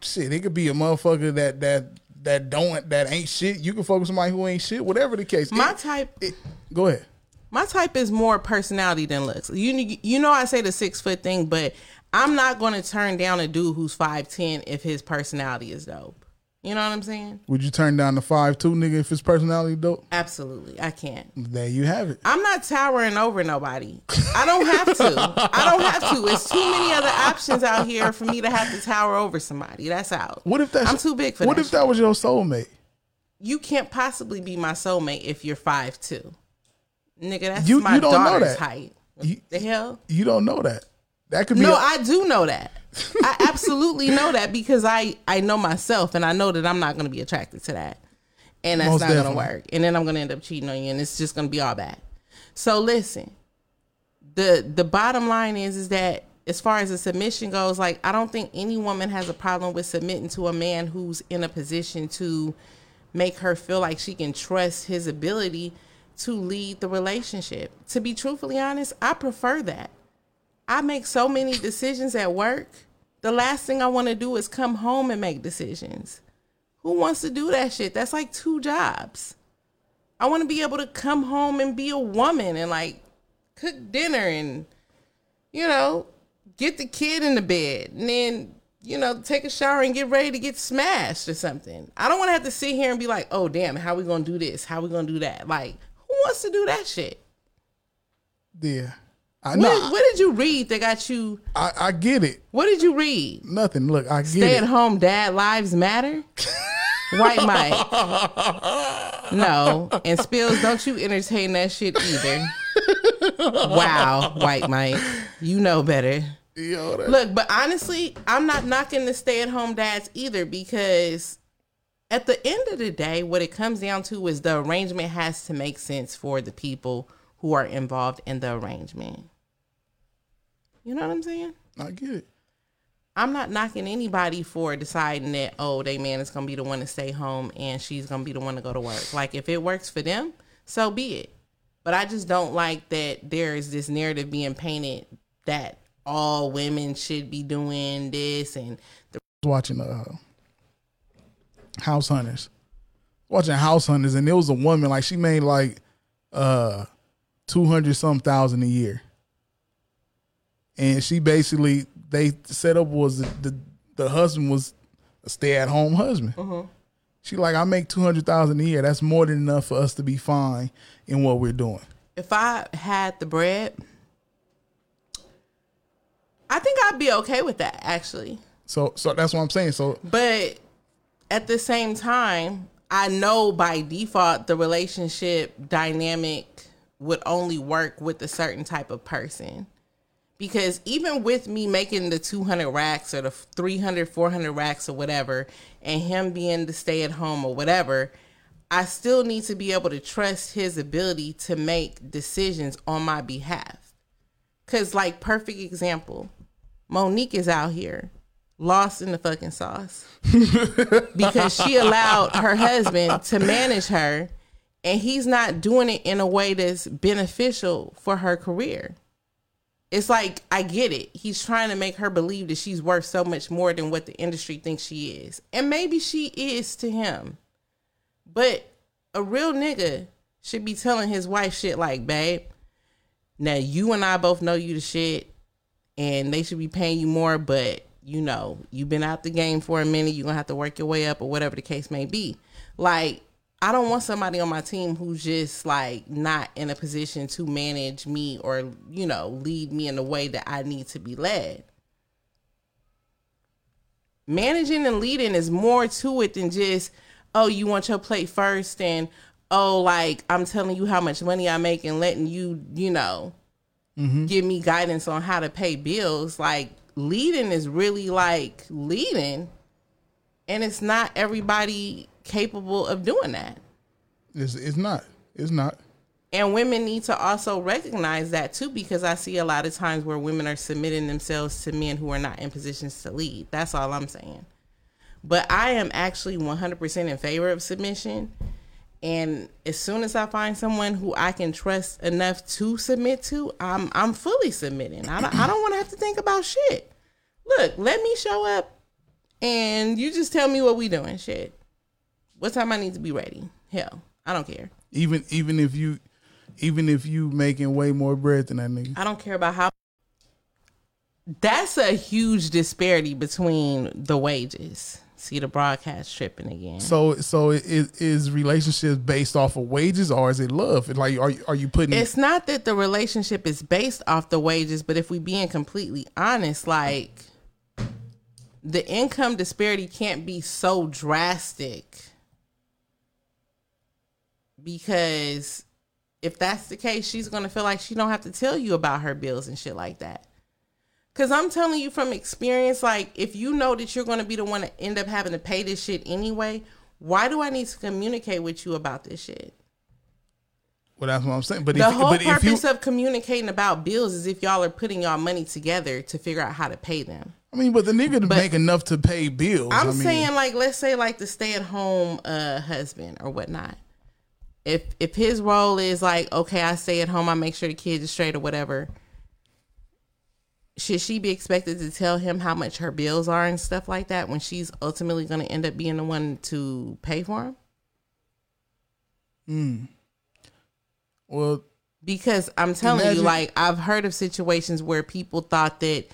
shit. It could be a motherfucker that that that don't that ain't shit. You can fuck with somebody who ain't shit. Whatever the case. My It- type it- go ahead. my type is more personality than looks. You you know I say the six foot thing, but I'm not going to turn down a dude who's five ten if his personality is dope. You know what I'm saying? Would you turn down the five two nigga if his personality dope? Absolutely, I can't. There you have it. I'm not towering over nobody. I don't have to. I don't have to. It's too many other options out here for me to have to tower over somebody. That's out. What if that's I'm too big for What that What if that was your soulmate? You can't possibly be my soulmate if you're five two. Nigga, that's You- my you don't know daughter's that. height. What You- the hell? You don't know that. That could be. No, a- I do know that. I absolutely know that because I I know myself and I know that I'm not going to be attracted to that. And that's Most not going to work. And then I'm going to end up cheating on you and it's just going to be all bad. So listen. The the bottom line is is that as far as the submission goes, like I don't think any woman has a problem with submitting to a man who's in a position to make her feel like she can trust his ability to lead the relationship. To be truthfully honest, I prefer that. I make so many decisions at work. The last thing I want to do is come home and make decisions. Who wants to do that shit? That's like two jobs. I want to be able to come home and be a woman and like cook dinner and, you know, get the kid in the bed and then, you know, take a shower and get ready to get smashed or something. I don't want to have to sit here and be like, oh, damn, how we going to do this? How we going to do that? Like, who wants to do that shit? yeah. I What, know. did, what did you read that got you? I, I get it. What did you read? Nothing. Look, I get Stay it. at home dad lives matter? White Mike. No. And Spills, don't you entertain that shit either. wow, White Mike. You know better. Yo, Look, but honestly, I'm not knocking the stay at home dads either because at the end of the day, what it comes down to is the arrangement has to make sense for the people who are involved in the arrangement. You know what I'm saying? I get it. I'm not knocking anybody for deciding that oh, they man is gonna be the one to stay home and she's gonna be the one to go to work. Like if it works for them, so be it. But I just don't like that there is this narrative being painted that all women should be doing this and the was watching uh House Hunters. Watching House Hunters and there was a woman like she made like uh two hundred some thousand a year. And she basically they set up was the the, the husband was a stay at home husband. Uh-huh. She like I make two hundred thousand a year. That's more than enough for us to be fine in what we're doing. if I had the bread, I think I'd be okay with that actually. So so that's what I'm saying. So But at the same time, I know by default the relationship dynamic would only work with a certain type of person. Because even with me making the 200 racks or the 300, 400 racks or whatever, and him being the stay at home or whatever, I still need to be able to trust his ability to make decisions on my behalf. Cause like perfect example, Mo'Nique is out here lost in the fucking sauce because she allowed her husband to manage her and he's not doing it in a way that's beneficial for her career. It's like I get it. He's trying to make her believe that she's worth so much more than what the industry thinks she is. And maybe she is to him. But a real nigga should be telling his wife shit like, babe, now you and I both know you the shit and they should be paying you more, but you know, you've been out the game for a minute, you're gonna have to work your way up or whatever the case may be. Like, I don't want somebody on my team who's just like not in a position to manage me or, you know, lead me in the way that I need to be led. Managing and leading is more to it than just, oh, you want your plate first and oh, like I'm telling you how much money I make and letting you, you know, mm-hmm. give me guidance on how to pay bills. Like leading is really like leading, and it's not everybody capable of doing that. It's it's not. It's not. And women need to also recognize that too, because I see a lot of times where women are submitting themselves to men who are not in positions to lead. That's all I'm saying. But I am actually 100% in favor of submission. And as soon as I find someone who I can trust enough to submit to, I'm I'm fully submitting. I don't, I don't want to have to think about shit. Look, let me show up, and you just tell me what we doing. Shit, what time I need to be ready? Hell, I don't care. Even even if you even if you making way more bread than that nigga. I don't care about how. That's a huge disparity between the wages. See the broadcast tripping again. So so is is relationships based off of wages or is it love? Like are you- are you putting It's not that the relationship is based off the wages, but if we being completely honest, like the income disparity can't be so drastic because if that's the case, she's gonna feel like she don't have to tell you about her bills and shit like that. Cause I'm telling you from experience, like if you know that you're gonna be the one to end up having to pay this shit anyway, why do I need to communicate with you about this shit? Well, that's what I'm saying. But the if, whole but if you, purpose of communicating about bills is if y'all are putting y'all money together to figure out how to pay them. I mean, but the nigga to make enough to pay bills. I'm I mean, saying like let's say like the stay at home uh husband or whatnot. If if his role is like, okay, I stay at home, I make sure the kids are straight or whatever, should she be expected to tell him how much her bills are and stuff like that when she's ultimately gonna end up being the one to pay for him them? Hmm. well, Because I'm telling you, like I've heard of situations where people thought that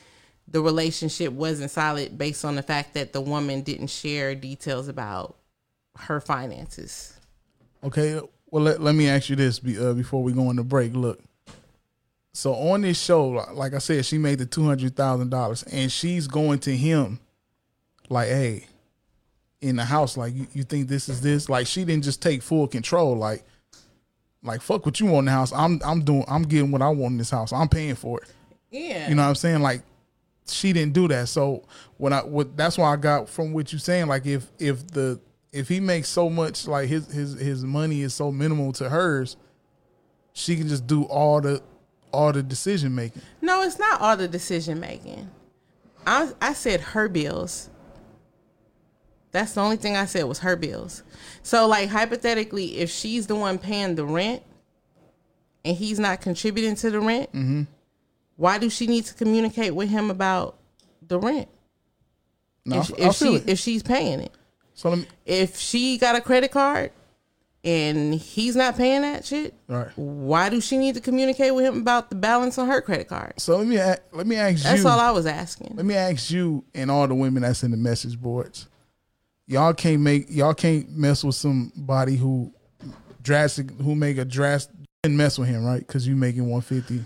the relationship wasn't solid based on the fact that the woman didn't share details about her finances. okay. Well, let, let me ask you this be, uh, before we go on the break. Look, so on this show, like I said, she made the two hundred thousand dollars, and she's going to him, like, hey, in the house, like, you, you think this is this? Like, she didn't just take full control, like. Like fuck what you want in the house. I'm I'm doing I'm getting what I want in this house. I'm paying for it. Yeah. You know what I'm saying? Like she didn't do that. So when I what that's why I got from what you're saying, like if if the if he makes so much like his his his money is so minimal to hers, she can just do all the all the decision making. No, it's not all the decision making. I I said her bills. That's the only thing I said was her bills. So like hypothetically, if she's the one paying the rent and he's not contributing to the rent, mm-hmm. why do she need to communicate with him about the rent? No, if, if she it. if she's paying it. So let me If she got a credit card and he's not paying that shit, right. why do she need to communicate with him about the balance on her credit card? So let me let me ask That's you. That's all I was asking. Let me ask you and all the women that's in the message boards. Y'all can't make y'all can't mess with somebody who drastic who make a drastic and mess with him, right? Because you making one fifty.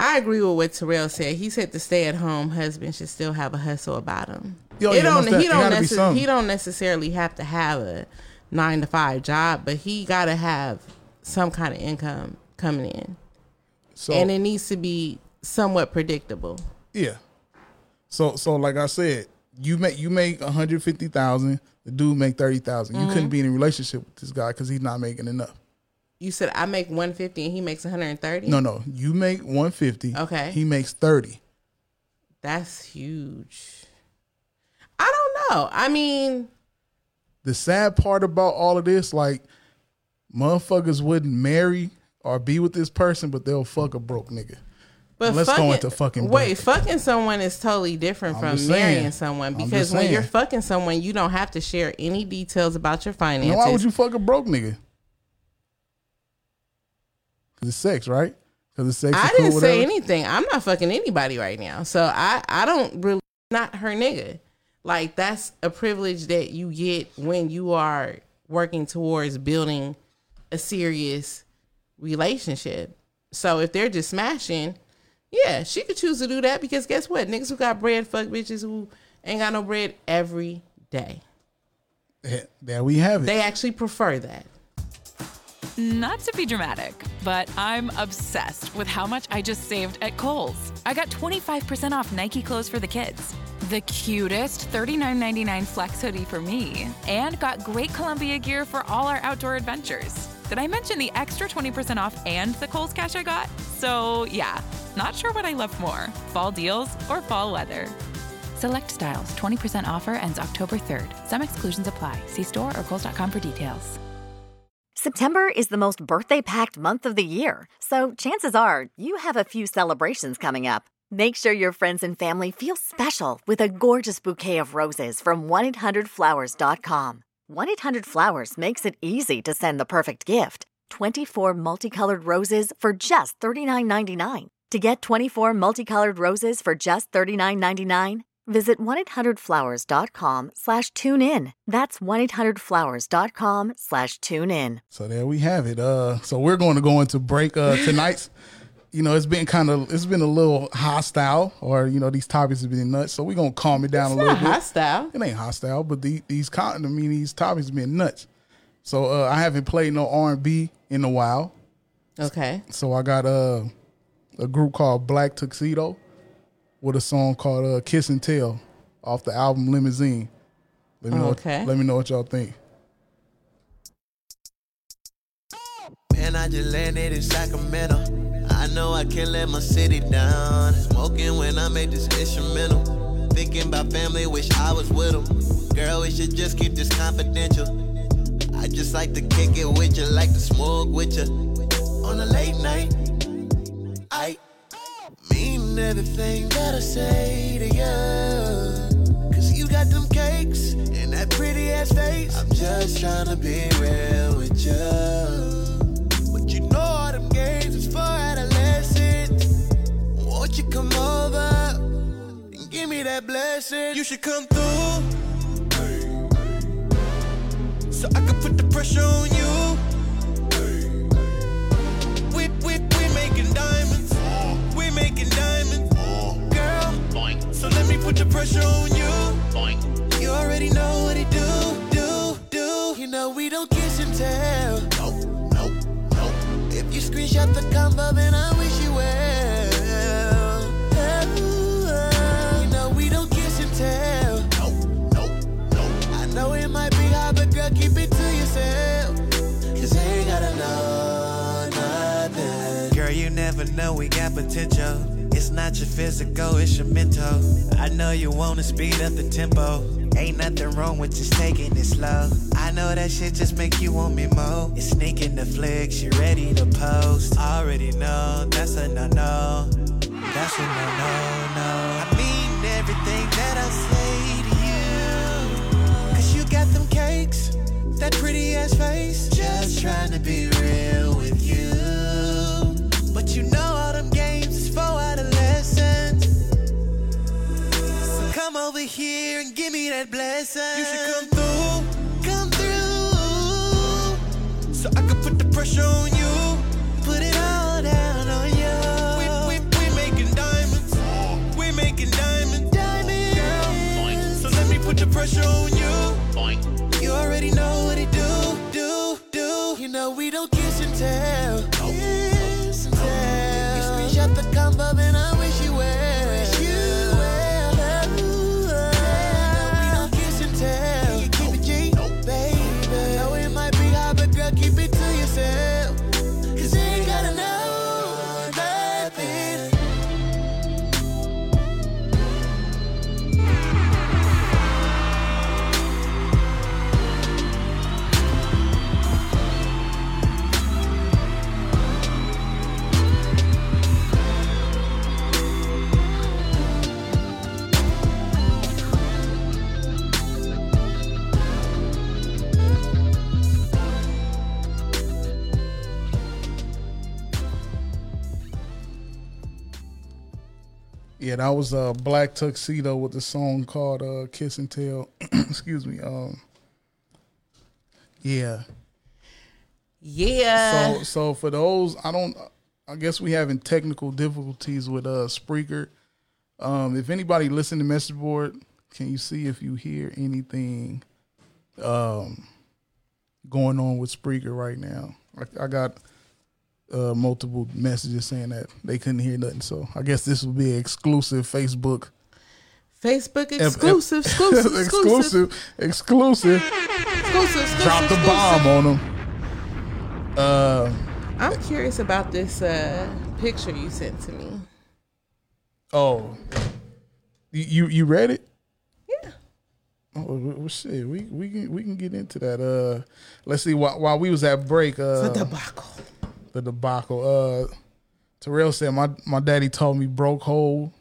I agree with what Terrell said. He said the stay at home husband should still have a hustle about him. Yo, it don't he don't necess- he don't necessarily have to have a nine to five job, but he gotta have some kind of income coming in. So and it needs to be somewhat predictable. yeah. So so like I said, you make you make one hundred fifty thousand. The dude make thirty You couldn't mm-hmm. be in a relationship with this guy because he's not making enough. You said I make 150 and he makes 130? No, no. You make 150. Okay. He makes 30. That's huge. I don't know. I mean, The sad part about all of this, like, motherfuckers wouldn't marry or be with this person, but they'll fuck a broke nigga. but Let's go into fucking Wait, break. fucking someone is totally different I'm from just saying. marrying someone because when you're fucking someone, you don't have to share any details about your finances. Now, why would you fuck a broke nigga? Because it's sex, right? Because it's sex. I didn't say anything. I'm not fucking anybody right now. So I I don't really not her nigga. Like that's a privilege that you get when you are working towards building a serious relationship. So if they're just smashing, yeah, she could choose to do that because guess what? Niggas who got bread fuck bitches who ain't got no bread every day. Yeah, There we have it. They actually prefer that. Not to be dramatic, but I'm obsessed with how much I just saved at Kohl's. I got 25% off Nike clothes for the kids, the cutest $39.99 flex hoodie for me, and got great Columbia gear for all our outdoor adventures. Did I mention the extra 20% off and the Kohl's cash I got? So, yeah, not sure what I love more fall deals or fall weather. Select styles, 20% offer ends October 3rd. Some exclusions apply. See store or Kohl's.com for details. September is the most birthday packed month of the year, so chances are you have a few celebrations coming up. Make sure your friends and family feel special with a gorgeous bouquet of roses from 1-800-Flowers.com. 1-800-Flowers makes it easy to send the perfect gift. 24 multicolored roses for just $39.99. To get 24 multicolored roses for just $39.99, visit 1-800-Flowers.com slash tune in. That's 1-800-Flowers.com slash tune in. So there we have it. Uh, so we're going to go into break uh, tonight's. You know, it's been kind of it's been a little hostile, or you know, these topics have been nuts. So we're gonna calm it down It's a little not bit. hostile. It ain't hostile, but the, these con- I mean, these topics have been nuts. So uh, I haven't played no R and B in a while. Okay. So I got uh, a group called Black Tuxedo with a song called uh, "Kiss and Tell" off the album Limousine. Let me know. Okay. let me know what y'all think. Man, I just landed in Sacramento. I know I can't let my city down. Smoking when I make this instrumental. Thinking about family, wish I was with them. Girl, we should just keep this confidential. I just like to kick it with you, like to smoke with you. On a late night, I mean everything that I say to you. Cause you got them cakes and that pretty ass face. I'm just trying to be real with you. But you know all them games is for adolescents. Won't you come over and give me that blessing? You should come through. So I can put the pressure on you. We, we, we making diamonds. Uh. We making diamonds. Uh. Girl, so let me put the pressure on you. You already know what he do, do, do. You know we don't kiss and tell. Nope, nope, nope. If you screenshot the combo, then I wish you well. Tell. Nope, nope, nope. I know it might be hard, but girl, keep it to yourself. Cause I ain't gotta know nothing. Girl, you never know we got potential. It's not your physical, it's your mental. I know you wanna speed up the tempo. Ain't nothing wrong with just taking it slow. I know that shit just make you want me more. It's sneaking the flicks, you ready to post. Already know that's a no no. That's a no no no. Everything that I say to you. Cause you got them cakes, that pretty ass face. Just trying to be real with you. But you know all them games is for adolescents. So come over here and give me that blessing. You should come through, come through. So I can put the pressure on you, pressure on you. You already know what he do, do, do. You know we don't kiss and tell. Kiss and tell. You screenshot the combo, then I Yeah, that was uh Black Tuxedo with the song called uh Kiss and Tell. Excuse me. Um Yeah. Yeah. So so for those I don't I guess we having technical difficulties with uh Spreaker. Um if anybody listen to message board, can you see if you hear anything um going on with Spreaker right now? I, I got uh, multiple messages saying that they couldn't hear nothing. So I guess this will be an exclusive Facebook Facebook exclusive, exclusive, exclusive, exclusive, exclusive. exclusive, Drop the bomb on them. Uh, I'm curious about this uh, picture you sent to me. oh, you you, read it? Yeah. Oh well, shit, we we can we can get into that. Uh, let's see. While, while we was at break, uh, The debacle. The debacle. Uh, Terrell said my my daddy told me broke hole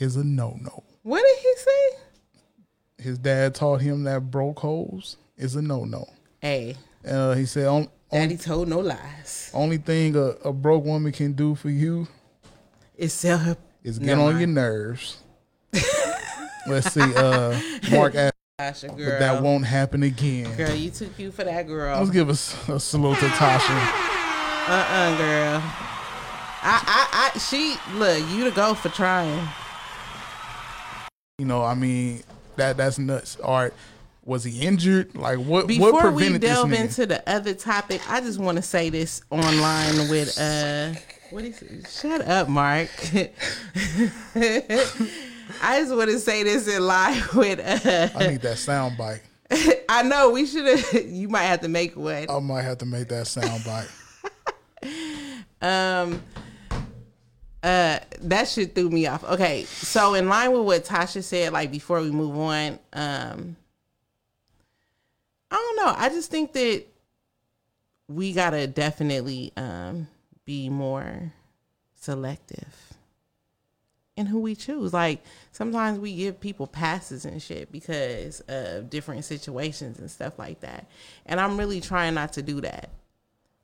is a no no. What did he say? His dad taught him that broke holes is a no no. Hey, Uh, he said on, daddy told no lies. only thing a, a broke woman can do for you is sell her. is get Never on mind. your nerves. Let's see. Uh, Mark asked, Tasha, but that won't happen again. Girl, you took you for that girl. Let's give us a salute to Tasha. Uh-uh, girl. I, I, I, she, look, you to go for trying. You know, I mean, that that's nuts. All right, was he injured? Like what? Before what we prevented delve this into the other topic, I just want to say this online with uh, what is it? Shut up, Mark. I just want to say this in live with uh, I need that sound bite. I know we should have. You might have to make one. I might have to make that sound bite. Um, uh, that shit threw me off. Okay, so in line with what Tasha said, like before we move on, um, I don't know. I just think that we gotta definitely um be more selective in who we choose. Like sometimes we give people passes and shit because of different situations and stuff like that. And I'm really trying not to do that.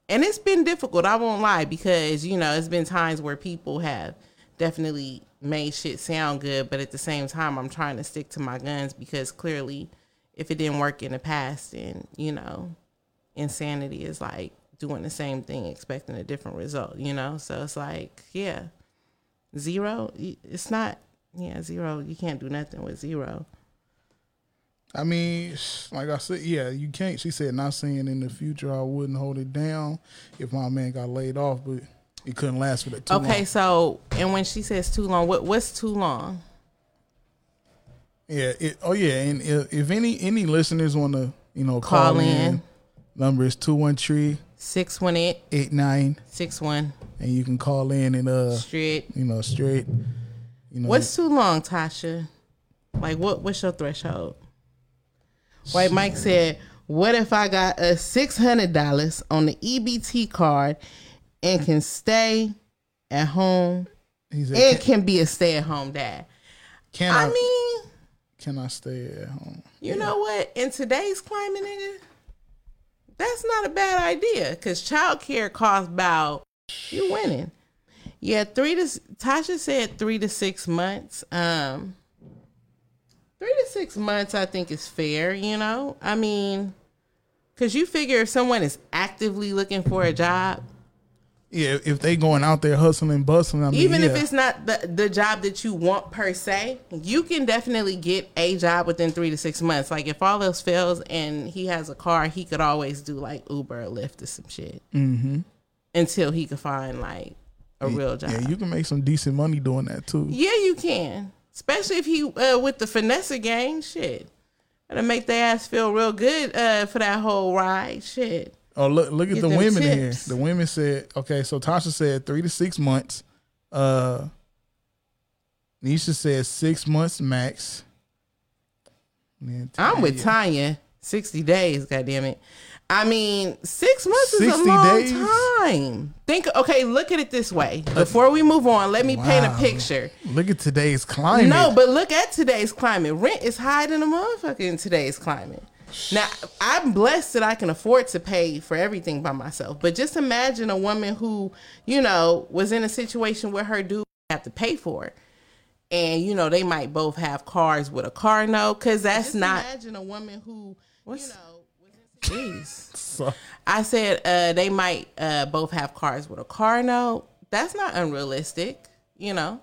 And it's been difficult, I won't lie, because you know, it's been times where people have definitely made shit sound good, but at the same time I'm trying to stick to my guns because clearly if it didn't work in the past then, you know, insanity is like doing the same thing expecting a different result, you know? So it's like, yeah. Zero, it's not yeah, zero. You can't do nothing with zero. I mean, like I said, yeah, you can't. She said, not saying in the future I wouldn't hold it down if my man got laid off, but it couldn't last for that too Okay, long. so and when she says too long, what what's too long? Yeah. It, oh yeah, and if, if any any listeners want to, you know, Call call, in, in. number is two one three Six one eight eight nine, six one and you can call in and uh, straight. you know, straight. You know, What's too long, Tasha? Like what what's your threshold? White Mike said, What if I got a six hundred dollars on the EBT card and can stay at home he said, and can, be a stay at home dad? can I, I mean, can I stay at home? You know what? In today's climate, nigga, that's not a bad idea because childcare costs about you winning. Yeah, three to Tasha said three to six months. Um, three to six months, I think is fair. You know, I mean, because you figure if someone is actively looking for a job, Yeah, if they going out there hustling, bustling, I mean, even if it's not the the job that you want per se, you can definitely get a job within three to six months. Like if all else fails and he has a car, he could always do like Uber or Lyft or some shit Mhm. until he could find like a real job. Yeah, you can make some decent money doing that too. Yeah, you can, especially if he uh, with the finesse gang shit. That'll make their ass feel real good uh, for that whole ride. Shit. Oh, look! Look at the women here. The women said, okay. So Tasha said three to six months. Uh, Nisha said six months max. I'm with Tanya. Tanya. Sixty days, goddamn it. I mean, six months is a long days? time. Think. Okay, look at it this way. Before we move on, let me paint a picture. Look at today's climate. No, but look at today's climate. Rent is higher than a motherfucker in today's climate. Now, I'm blessed that I can afford to pay for everything by myself. But just imagine a woman who, you know, was in a situation where her dude have to pay for it. and you know they might both have cars with a car note because that's Just not. imagine a woman who What's- you know Jeez. so, I said uh, they might uh, both have cars with a car note. That's not unrealistic, you know.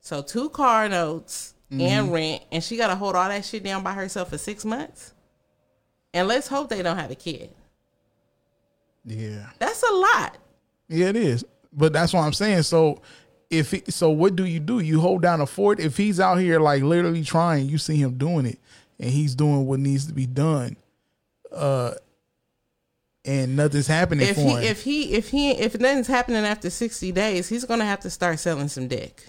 So two car notes Mm-hmm. and rent, and she got to hold all that shit down by herself for six months. And let's hope they don't have a kid. yeah. That's a lot. Yeah, it is. But that's what I'm saying. So if he, so, what do you do? You hold down a fort. If he's out here like literally trying, you see him doing it, and he's doing what needs to be done, uh, and nothing's happening If for he him. if he if he if nothing's happening after sixty days, he's gonna have to start selling some dick.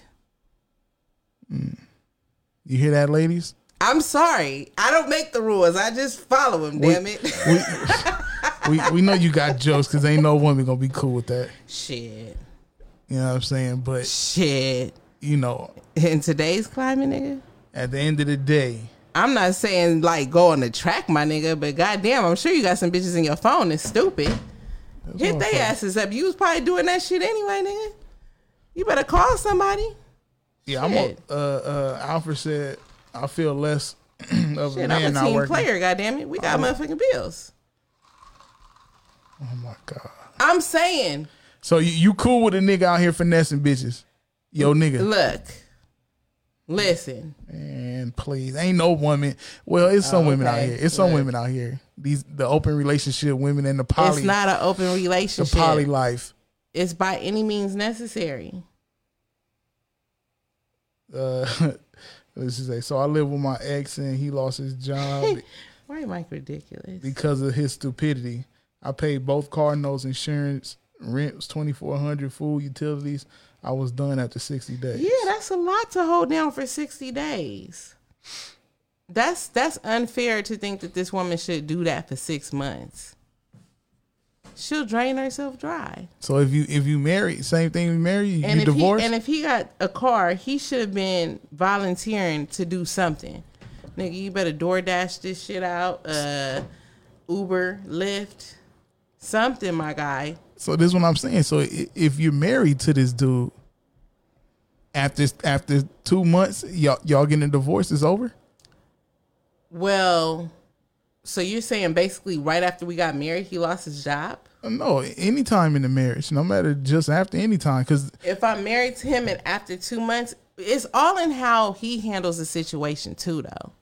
you hear that, ladies? I'm sorry, I don't make the rules. I just follow them. We- Damn it. We we know you got jokes because ain't no woman gonna be cool with that. Shit. You know what I'm saying? But Shit. you know, In today's climate, nigga. at the end of the day, I'm not saying like go on the track, my nigga, but goddamn, I'm sure you got some bitches in your phone that's stupid. Hit what their I'm asses up. You was probably doing that shit anyway, nigga. You better call somebody. yeah, I'm. A, Shit. uh, uh, Alfred said, I feel less of a Shit, I'm man a team working. player, goddamn it. We got motherfucking bills. Oh my god. I'm saying, So you, you cool with a nigga out here finessing bitches? Yo, nigga. look, listen. And please, ain't no woman. Well, it's some women out here. It's some Look. women out here. These the open relationship women and the poly, it's not an open relationship. the poly life. It's by any means necessary. Uh, let's just say. So I live with my ex, and he lost his job Why am I ridiculous? because of his stupidity. I paid both car notes, insurance, rent was twenty four hundred, food, utilities. I was done after sixty days. Yeah, that's a lot to hold down for 60 days. That's that's unfair to think that this woman should do that for 6 months. She'll drain herself dry. So if you if you marry, same thing. You marry, you, And you divorce. and if he got a car, he should have been volunteering to do something. Nigga, you better DoorDash this shit out. Uh Uber, Lyft, something, my guy. So this is what I'm saying. So if you're married to this dude, after after two months, y'all y'all getting a divorce is over. Well, so you're saying basically right after we got married, he lost his job? No, anytime in the marriage, no matter just after any time, because if I'm married to him and after two months, it's all in how he handles the situation too, though.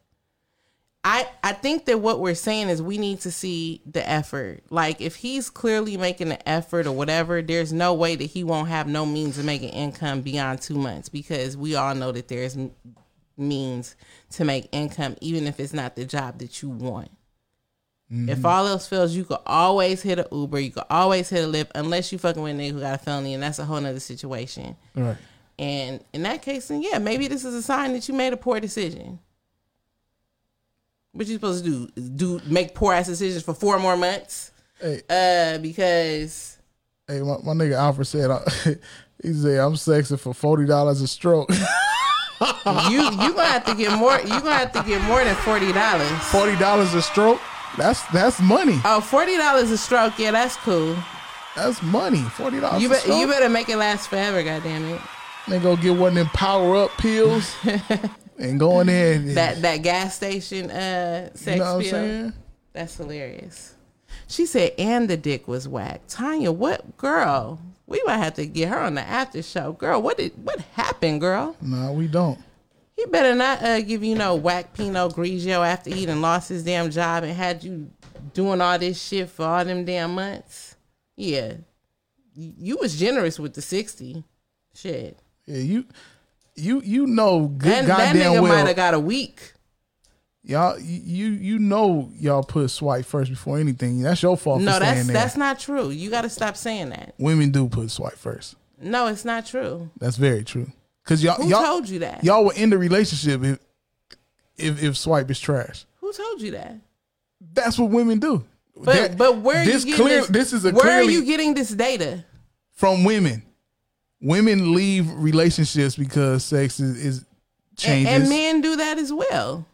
I I think that what we're saying is we need to see the effort. Like if he's clearly making an effort or whatever, there's no way that he won't have no means of making income beyond two months because we all know that there's means to make income even if it's not the job that you want. Mm-hmm. If all else fails, you could always hit a Uber. You could always hit a Lyft, unless you fucking with a nigga who got a felony, and that's a whole nother situation. right. And in that case, then yeah, maybe this is a sign that you made a poor decision. What you supposed to do? Do make poor ass decisions for four more months? Hey, Uh, because hey, my, my nigga Alfred said, uh, he said I'm sexy for forty dollars a stroke. you you gonna have to get more. You gonna have to get more than forty dollars. forty dollars a stroke. That's that's money. Oh, forty dollars a stroke. Yeah, that's cool. That's money. Forty dollars. You stroke. You better make it last forever. Goddamn it. They go get one of them power up pills and going in That that gas station uh sex you know what I'm saying? That's hilarious. She said, and the dick was whack. Tanya, what girl? We might have to get her on the after show. Girl, what did what happened, girl? No, we don't. He better not uh, give you no whack Pinot Grigio after he done lost his damn job and had you doing all this shit for all them damn months. Yeah. You you was generous with the 60. Shit. Yeah, you you you know good And that goddamn nigga might have got a week. Y'all you you know y'all put swipe first before anything. That's your fault No, for that's that. that's not true. You got to stop saying that. Women do put swipe first. No, it's not true. That's very true. Cause y'all Who y'all told you that? y'all will end the relationship if if if swipe is trash. Who told you that? That's what women do. But That- but where are this you getting clear this? this is a where clearly are you getting this data? from women. Women leave relationships because sex is, is And, changes. and men do that as well.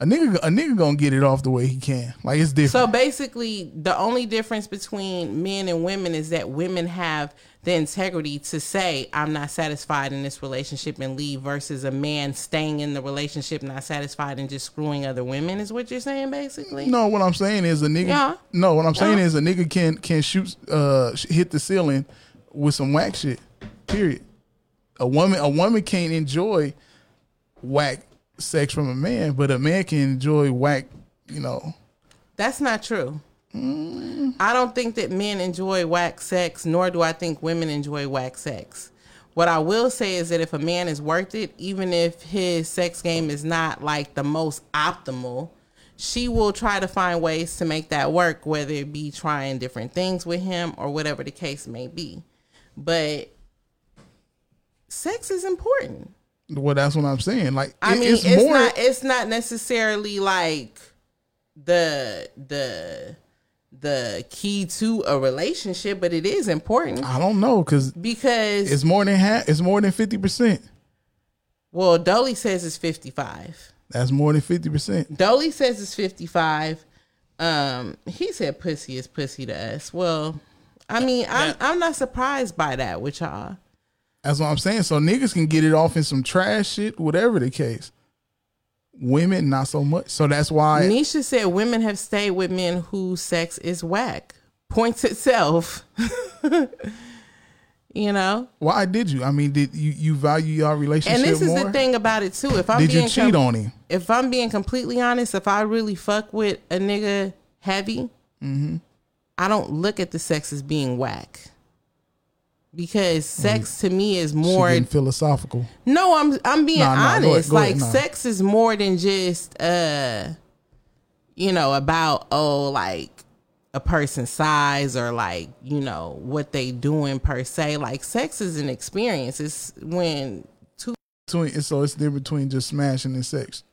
A nigga, a nigga gonna get it off the way he can. Like it's different. So basically, the only difference between men and women is that women have the integrity to say, I'm not satisfied in this relationship and leave, versus a man staying in the relationship not satisfied and just screwing other women, is what you're saying, basically? no, what I'm saying is a nigga. Yeah. No, what I'm saying Yeah. is a nigga can can shoot, uh, hit the ceiling with some whack shit. Period. A woman, a woman can't enjoy whack sex from a man, but a man can enjoy whack. You know, That's not true. I don't think that men enjoy whack sex, nor do I think women enjoy whack sex. What I will say is that if a man is worth it, even if his sex game is not like the most optimal, she will try to find ways to make that work, whether it be trying different things with him or whatever the case may be. But sex is important. well, that's what I'm saying. Like, I it- mean, it's, it's, more. not it's not necessarily like the the the key to a relationship, but it is important I don't know because because it's more than half. It's more than fifty percent. well, Dolly says it's fifty five. That's more than fifty percent. Dolly says it's fifty five. Um, he said pussy is pussy to us. Well, I mean, I'm I'm not surprised by that with y'all. That's what I'm saying. So niggas can get it off in some trash shit, whatever the case. Women, not so much. So that's why. Nisha said women have stayed with men whose sex is whack. Points itself. you know? Why did you? I mean, did you you value your relationship And this is more? the thing about it too. If I'm did being you cheat com- on him? if I'm being completely honest, if I really fuck with a nigga heavy, mm-hmm. I don't look at the sex as being whack. Because sex to me is more philosophical. No, I'm I'm being Nah, nah, go ahead- honest. go ahead, like nah. sex is more than just uh you know, about oh like a person's size or like, you know, what they doing per se. Like sex is an experience. It's when two Between, so it's different between just smashing and sex.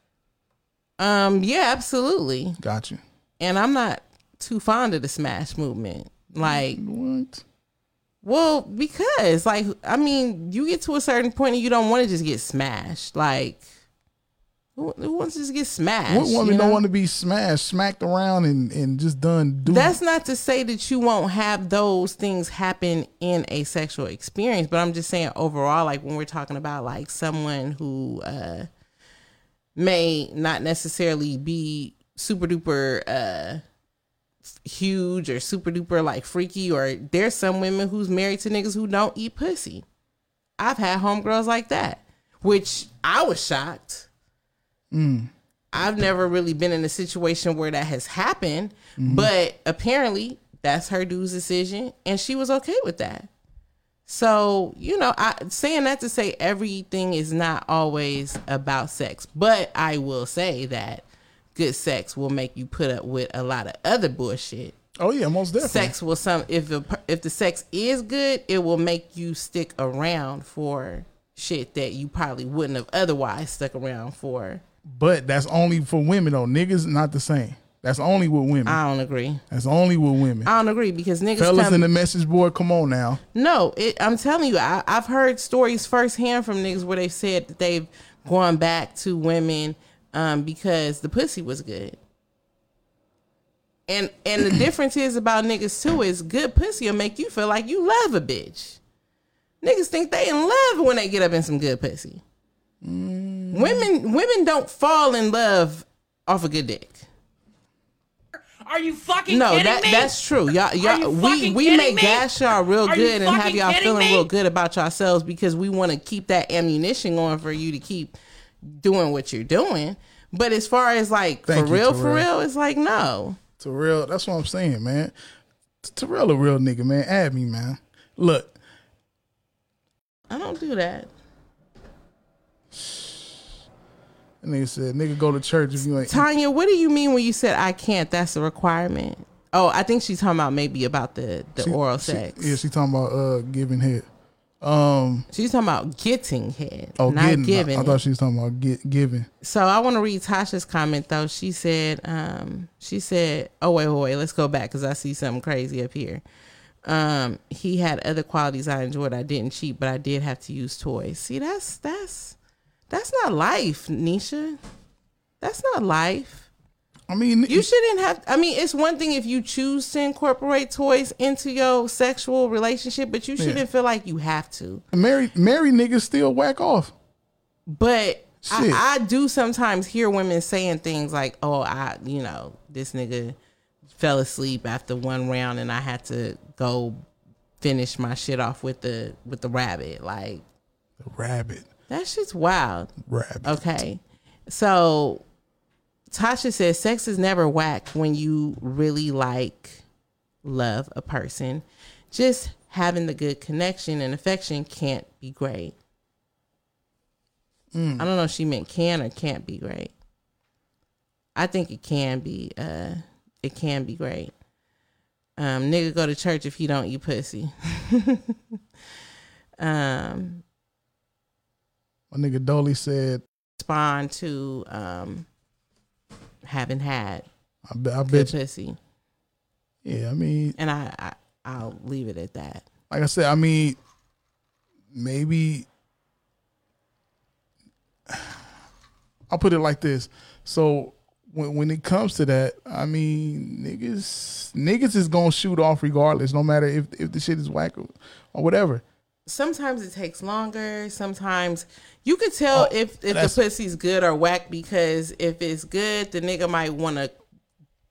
um yeah, absolutely. gotcha. And I'm not too fond of the smash movement. Like What? Well, because like I mean, you get to a certain point and you don't want to just get smashed. Like who, who wants to just get smashed? What woman you don't want to be smashed, smacked around, and and just done? Do That's not to say that you won't have those things happen in a sexual experience, but I'm just saying overall, like when we're talking about like someone who uh may not necessarily be super duper uh huge or super duper like freaky, or there's some women who's married to niggas who don't eat pussy. I've had homegirls like that, which I was shocked. Mm. I've never really been in a situation where that has happened, mm-hmm. but apparently that's her dude's decision, and she was okay with that. So you know, I saying that to say everything is not always about sex, but I will say that good sex will make you put up with a lot of other bullshit. oh yeah, most definitely. Sex will some if the, if the sex is good, it will make you stick around for shit that you probably wouldn't have otherwise stuck around for. But that's only for women though. Niggas not the same. That's only with women. I don't agree. that's only with women. I don't agree because niggas Fellas come, in the message board, come on now. No, it, I'm telling you, I, I've heard stories firsthand from niggas where they said that they've gone back to women um, because the pussy was good. And and the difference is about niggas too is good pussy will make you feel like you love a bitch. Niggas think they in love when they get up in some good pussy. Women women don't fall in love off a good dick. Are you fucking No, kidding that me? that's true. Y'all, y'all we we make me? gas y'all real Are good and have y'all feeling me? real good about yourselves because we want to keep that ammunition going for you to keep doing what you're doing. But as far as like Thank for you, real, for real, it's like no. Terrell, that's what I'm saying, man. Terrell a real nigga, man. Add me, man. Look, I don't do that. that nigga said, nigga go to church if you ain't. Tanya, what do you mean when you said I can't? That's a requirement. Oh, I think she's talking about maybe about the the She- oral she- sex. yeah, she talking about uh giving head. Um, she's talking about getting head, oh, not getting. giving. I, I thought she was talking about get, giving. So I want to read Tasha's comment though. She said, um, she said, oh wait, wait, wait, let's go back because I see something crazy up here. Um, he had other qualities I enjoyed. I didn't cheat, but I did have to use toys. See, that's that's that's not life, Nisha. That's not life. I mean, You shouldn't have. I mean, it's one thing if you choose to incorporate toys into your sexual relationship, but you shouldn't Yeah. feel like you have to. married married niggas still whack off. But. I, I do sometimes hear women saying things like, "Oh, I, you know, this nigga fell asleep after one round, and I had to go finish my shit off with the with the rabbit." Like The rabbit, that shit's wild. rabbit. Okay, so Tasha says sex is never whack when you really like love a person. Just having the good connection and affection can't be great. I don't know if she meant can or can't be great. I think it can be. Uh, it can be great. Um, nigga go to church if he don't eat pussy. um, My nigga Dolly said, respond to um, having had I, bet- I bet you. pussy, Yeah, I mean, and I, I I'll leave it at that. like I said, I mean, maybe I'll put it like this. So when when it comes to that, I mean, niggas niggas is gonna shoot off regardless, no matter if if the shit is whack or, or whatever. Sometimes it takes longer. Sometimes you could tell Oh, if if the pussy's good or whack because if it's good, the nigga might want to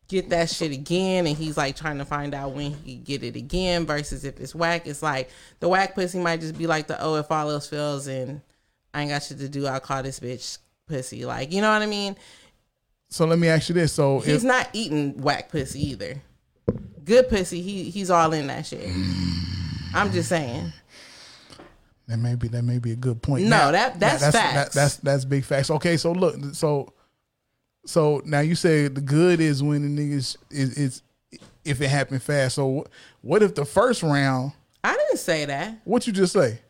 get that shit again, and he's like trying to find out when he get it again. Versus if it's whack, it's like the whack pussy might just be like the oh, if all else fails and I ain't got shit to do, I'll call this bitch pussy. Like you know what I mean? So let me ask you this: So if He's not eating whack pussy either. Good pussy, he he's all in that shit. I'm just saying. That may be that may be a good point. No, that- that's that- facts. that's that's big facts. Okay, so look, so so now you say the good is when the niggas is is if it happened fast. So what if the first round? I didn't say that. What you just say?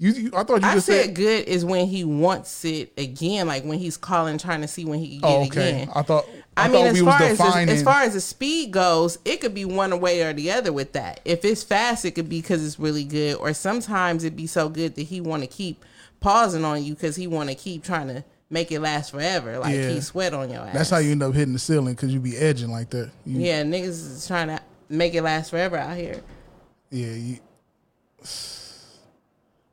You, you I thought you I just said said. good is when he wants it again, like when he's calling trying to see when he can get oh, it okay. again. I thought. I, I, mean, as far as, the, as far as the speed goes, it could be one way or the other with that. If it's fast, it could be because it's really good, or sometimes it'd be so good that he want to keep pausing on you because he want to keep trying to make it last forever, like Yeah. he sweat on your ass. that's how you end up hitting the ceiling because you be edging like that. You, Yeah, niggas is trying to make it last forever out here. Yeah. You,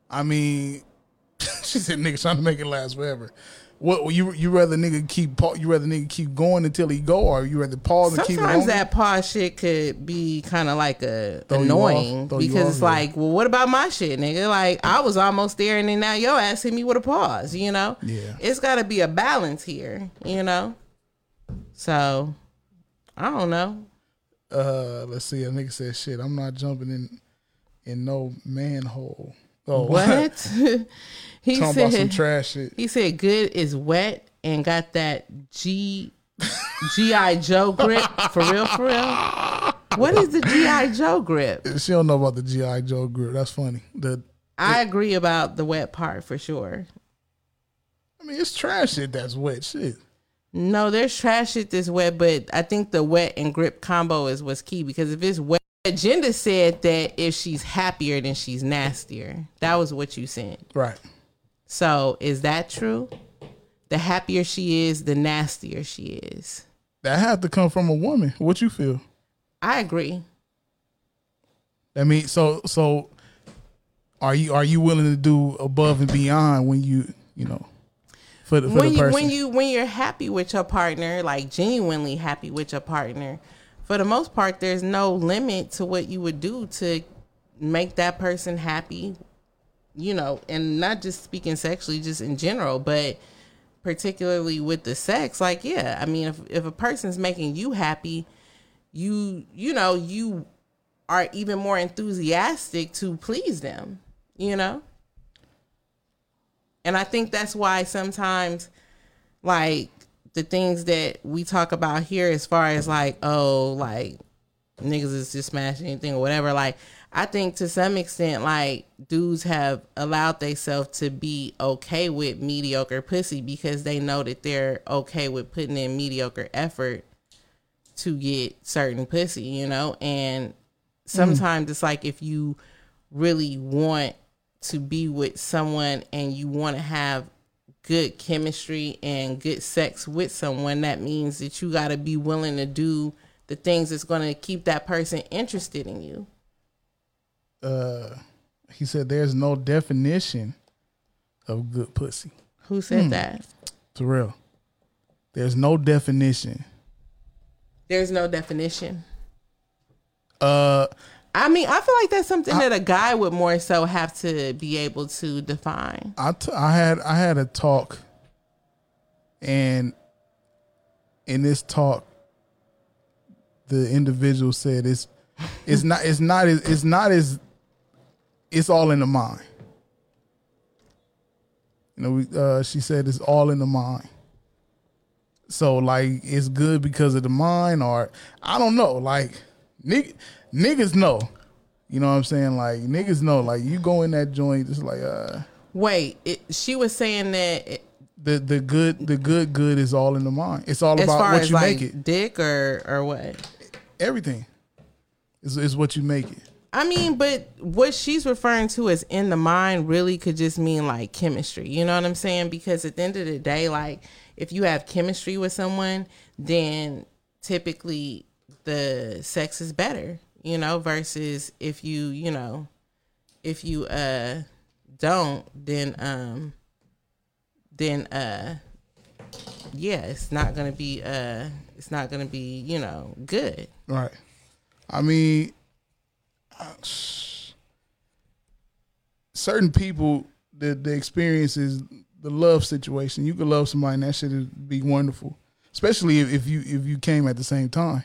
I mean, she said nigga trying to make it last forever. What you you rather nigga keep you rather nigga keep going until he go or you rather pause and keep Sometimes that pause shit could be kind of like a Throw annoying off, because it's yeah. like, well, what about my shit, nigga? Like I was almost there, and then now ass hit me with a pause. You know? Yeah. It's got to be a balance here. You know? So I don't know. uh let's see a nigga said shit i'm not jumping in in no manhole oh What? he talking about some said. trash shit He said, "Good is wet and got that G GI Joe grip for real, for real." What is the GI Joe grip? she don't know about the gi joe grip. that's funny the I agree about the wet part for sure. i mean it's trash shit that's wet shit No, there's trash shit that's wet, but I think the wet and grip combo is what's key because if it's wet, Agenda said that if she's happier, then she's nastier. That was what you said. right So is that true? The happier she is, the nastier she is. that had to come from a woman what you feel I agree. i mean so so are you are you willing to do above and beyond when you you know for the, for when the you person when you when you're happy with your partner, like genuinely happy with your partner, for the most part, there's no limit to what you would do to make that person happy. You know, and not just speaking sexually, just in general, but particularly with the sex. Like, yeah, I mean, if if a person's making you happy, you you know you are even more enthusiastic to please them. You know. And I think that's why sometimes, like, the things that we talk about here, as far as like, oh, like, niggas is just smashing anything or whatever, like, I think to some extent, like, dudes have allowed themselves to be okay with mediocre pussy because they know that they're okay with putting in mediocre effort to get certain pussy, you know? And sometimes it's like if you really want to be with someone and you want to have good chemistry and good sex with someone, that means that you got to be willing to do the things that's going to keep that person interested in you. Uh, he said there's no definition of good pussy. Who said Hmm. that? Terrell. There's no definition. There's no definition. Uh, I mean, I feel like that's something that a guy would more so have to be able to define. I, t- I had I had a talk, and in this talk, the individual said it's it's not it's not as it's not as it's all in the mind. You know, we, uh, she said it's all in the mind. So like it's good because of the mind, or I don't know. Like nig- niggas know. You know what I'm saying? Like niggas know. Like you go in that joint, just like uh. Wait, it, she was saying that it, the the good the good good is all in the mind. It's all about what you like make it. dick or or what? Everything is is what you make it. I mean, but what she's referring to as in the mind really could just mean like chemistry. You know what I'm saying? Because at the end of the day, like if you have chemistry with someone, then typically the sex is better, you know, versus if you, you know, if you uh don't, then um then uh yeah, it's not gonna be uh it's not gonna be, you know, good. Right. I mean, certain people the the experience is the love situation. You could love somebody and that shit would be wonderful, especially if, if you if you came at the same time.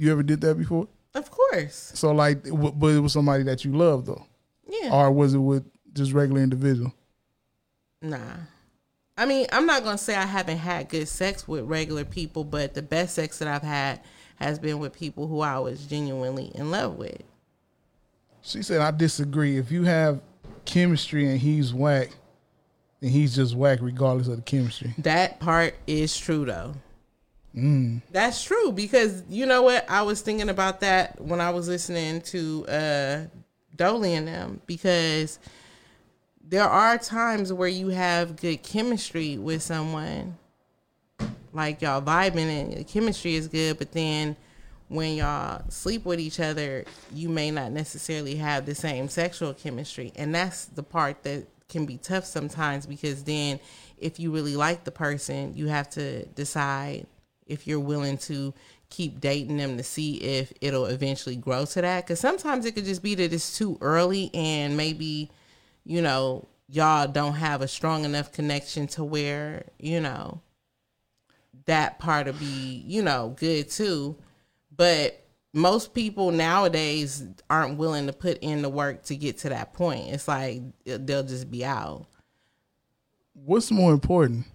You ever did that before? Of course. So like, w- but it was somebody that you loved though, Yeah. or was it with just regular individual? Nah. I mean, I'm not gonna say I haven't had good sex with regular people, but the best sex that I've had has been with people who I was genuinely in love with. She said, I disagree. If you have chemistry and he's whack, then he's just whack regardless of the chemistry. That part is true though. Mm. That's true because you know what? I was thinking about that when I was listening to uh Dolly and them because there are times where you have good chemistry with someone. Like y'all vibing and the chemistry is good, but then when y'all sleep with each other, you may not necessarily have the same sexual chemistry. And that's the part that can be tough sometimes because then if you really like the person, you have to decide if you're willing to keep dating them to see if it'll eventually grow to that. Because sometimes it could just be that it's too early and maybe, you know, y'all don't have a strong enough connection to where, you know, that part will be, you know, good too. But most people nowadays aren't willing to put in the work to get to that point. It's like they'll just be out. What's more important?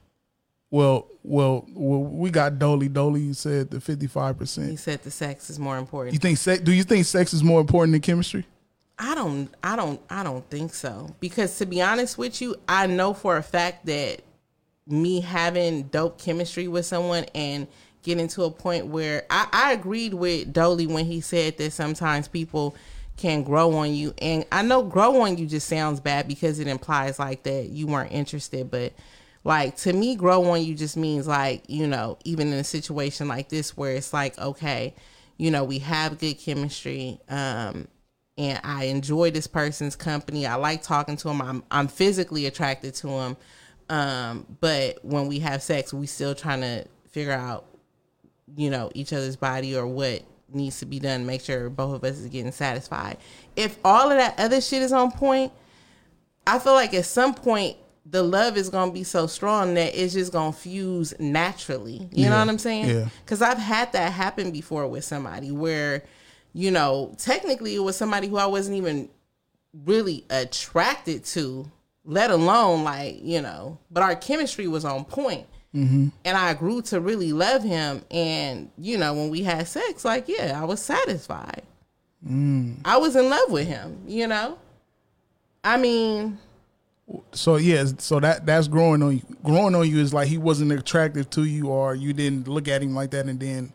Well, well, well we got Dolly. Dolly said the fifty five percent. He said the sex is more important. You think sex? Do you think sex is more important than chemistry? I don't I don't I don't think so. Because to be honest with you, I know for a fact that me having dope chemistry with someone and getting to a point where I, I agreed with Dolly when he said that sometimes people can grow on you and I know grow on you just sounds bad because it implies like that you weren't interested, but like to me grow on you just means like, you know, even in a situation like this where it's like, okay, you know, we have good chemistry, um, and I enjoy this person's company. I like talking to him. I'm I'm physically attracted to him. Um, but when we have sex, we still trying to figure out, you know, each other's body or what needs to be done make sure both of us is getting satisfied. If all of that other shit is on point, I feel like at some point the love is gonna be so strong that it's just gonna fuse naturally. You know what I'm saying? yeah. Because I've had that happen before with somebody where, you know, technically it was somebody who I wasn't even really attracted to, let alone like, you know, but our chemistry was on point. Mm-hmm. And I grew to really love him. And, you know, when we had sex, like, yeah, I was satisfied. Mm. I was in love with him, you know? I mean, So yeah, so that that's growing on you. Growing on you is like he wasn't attractive to you, or you didn't look at him like that, and then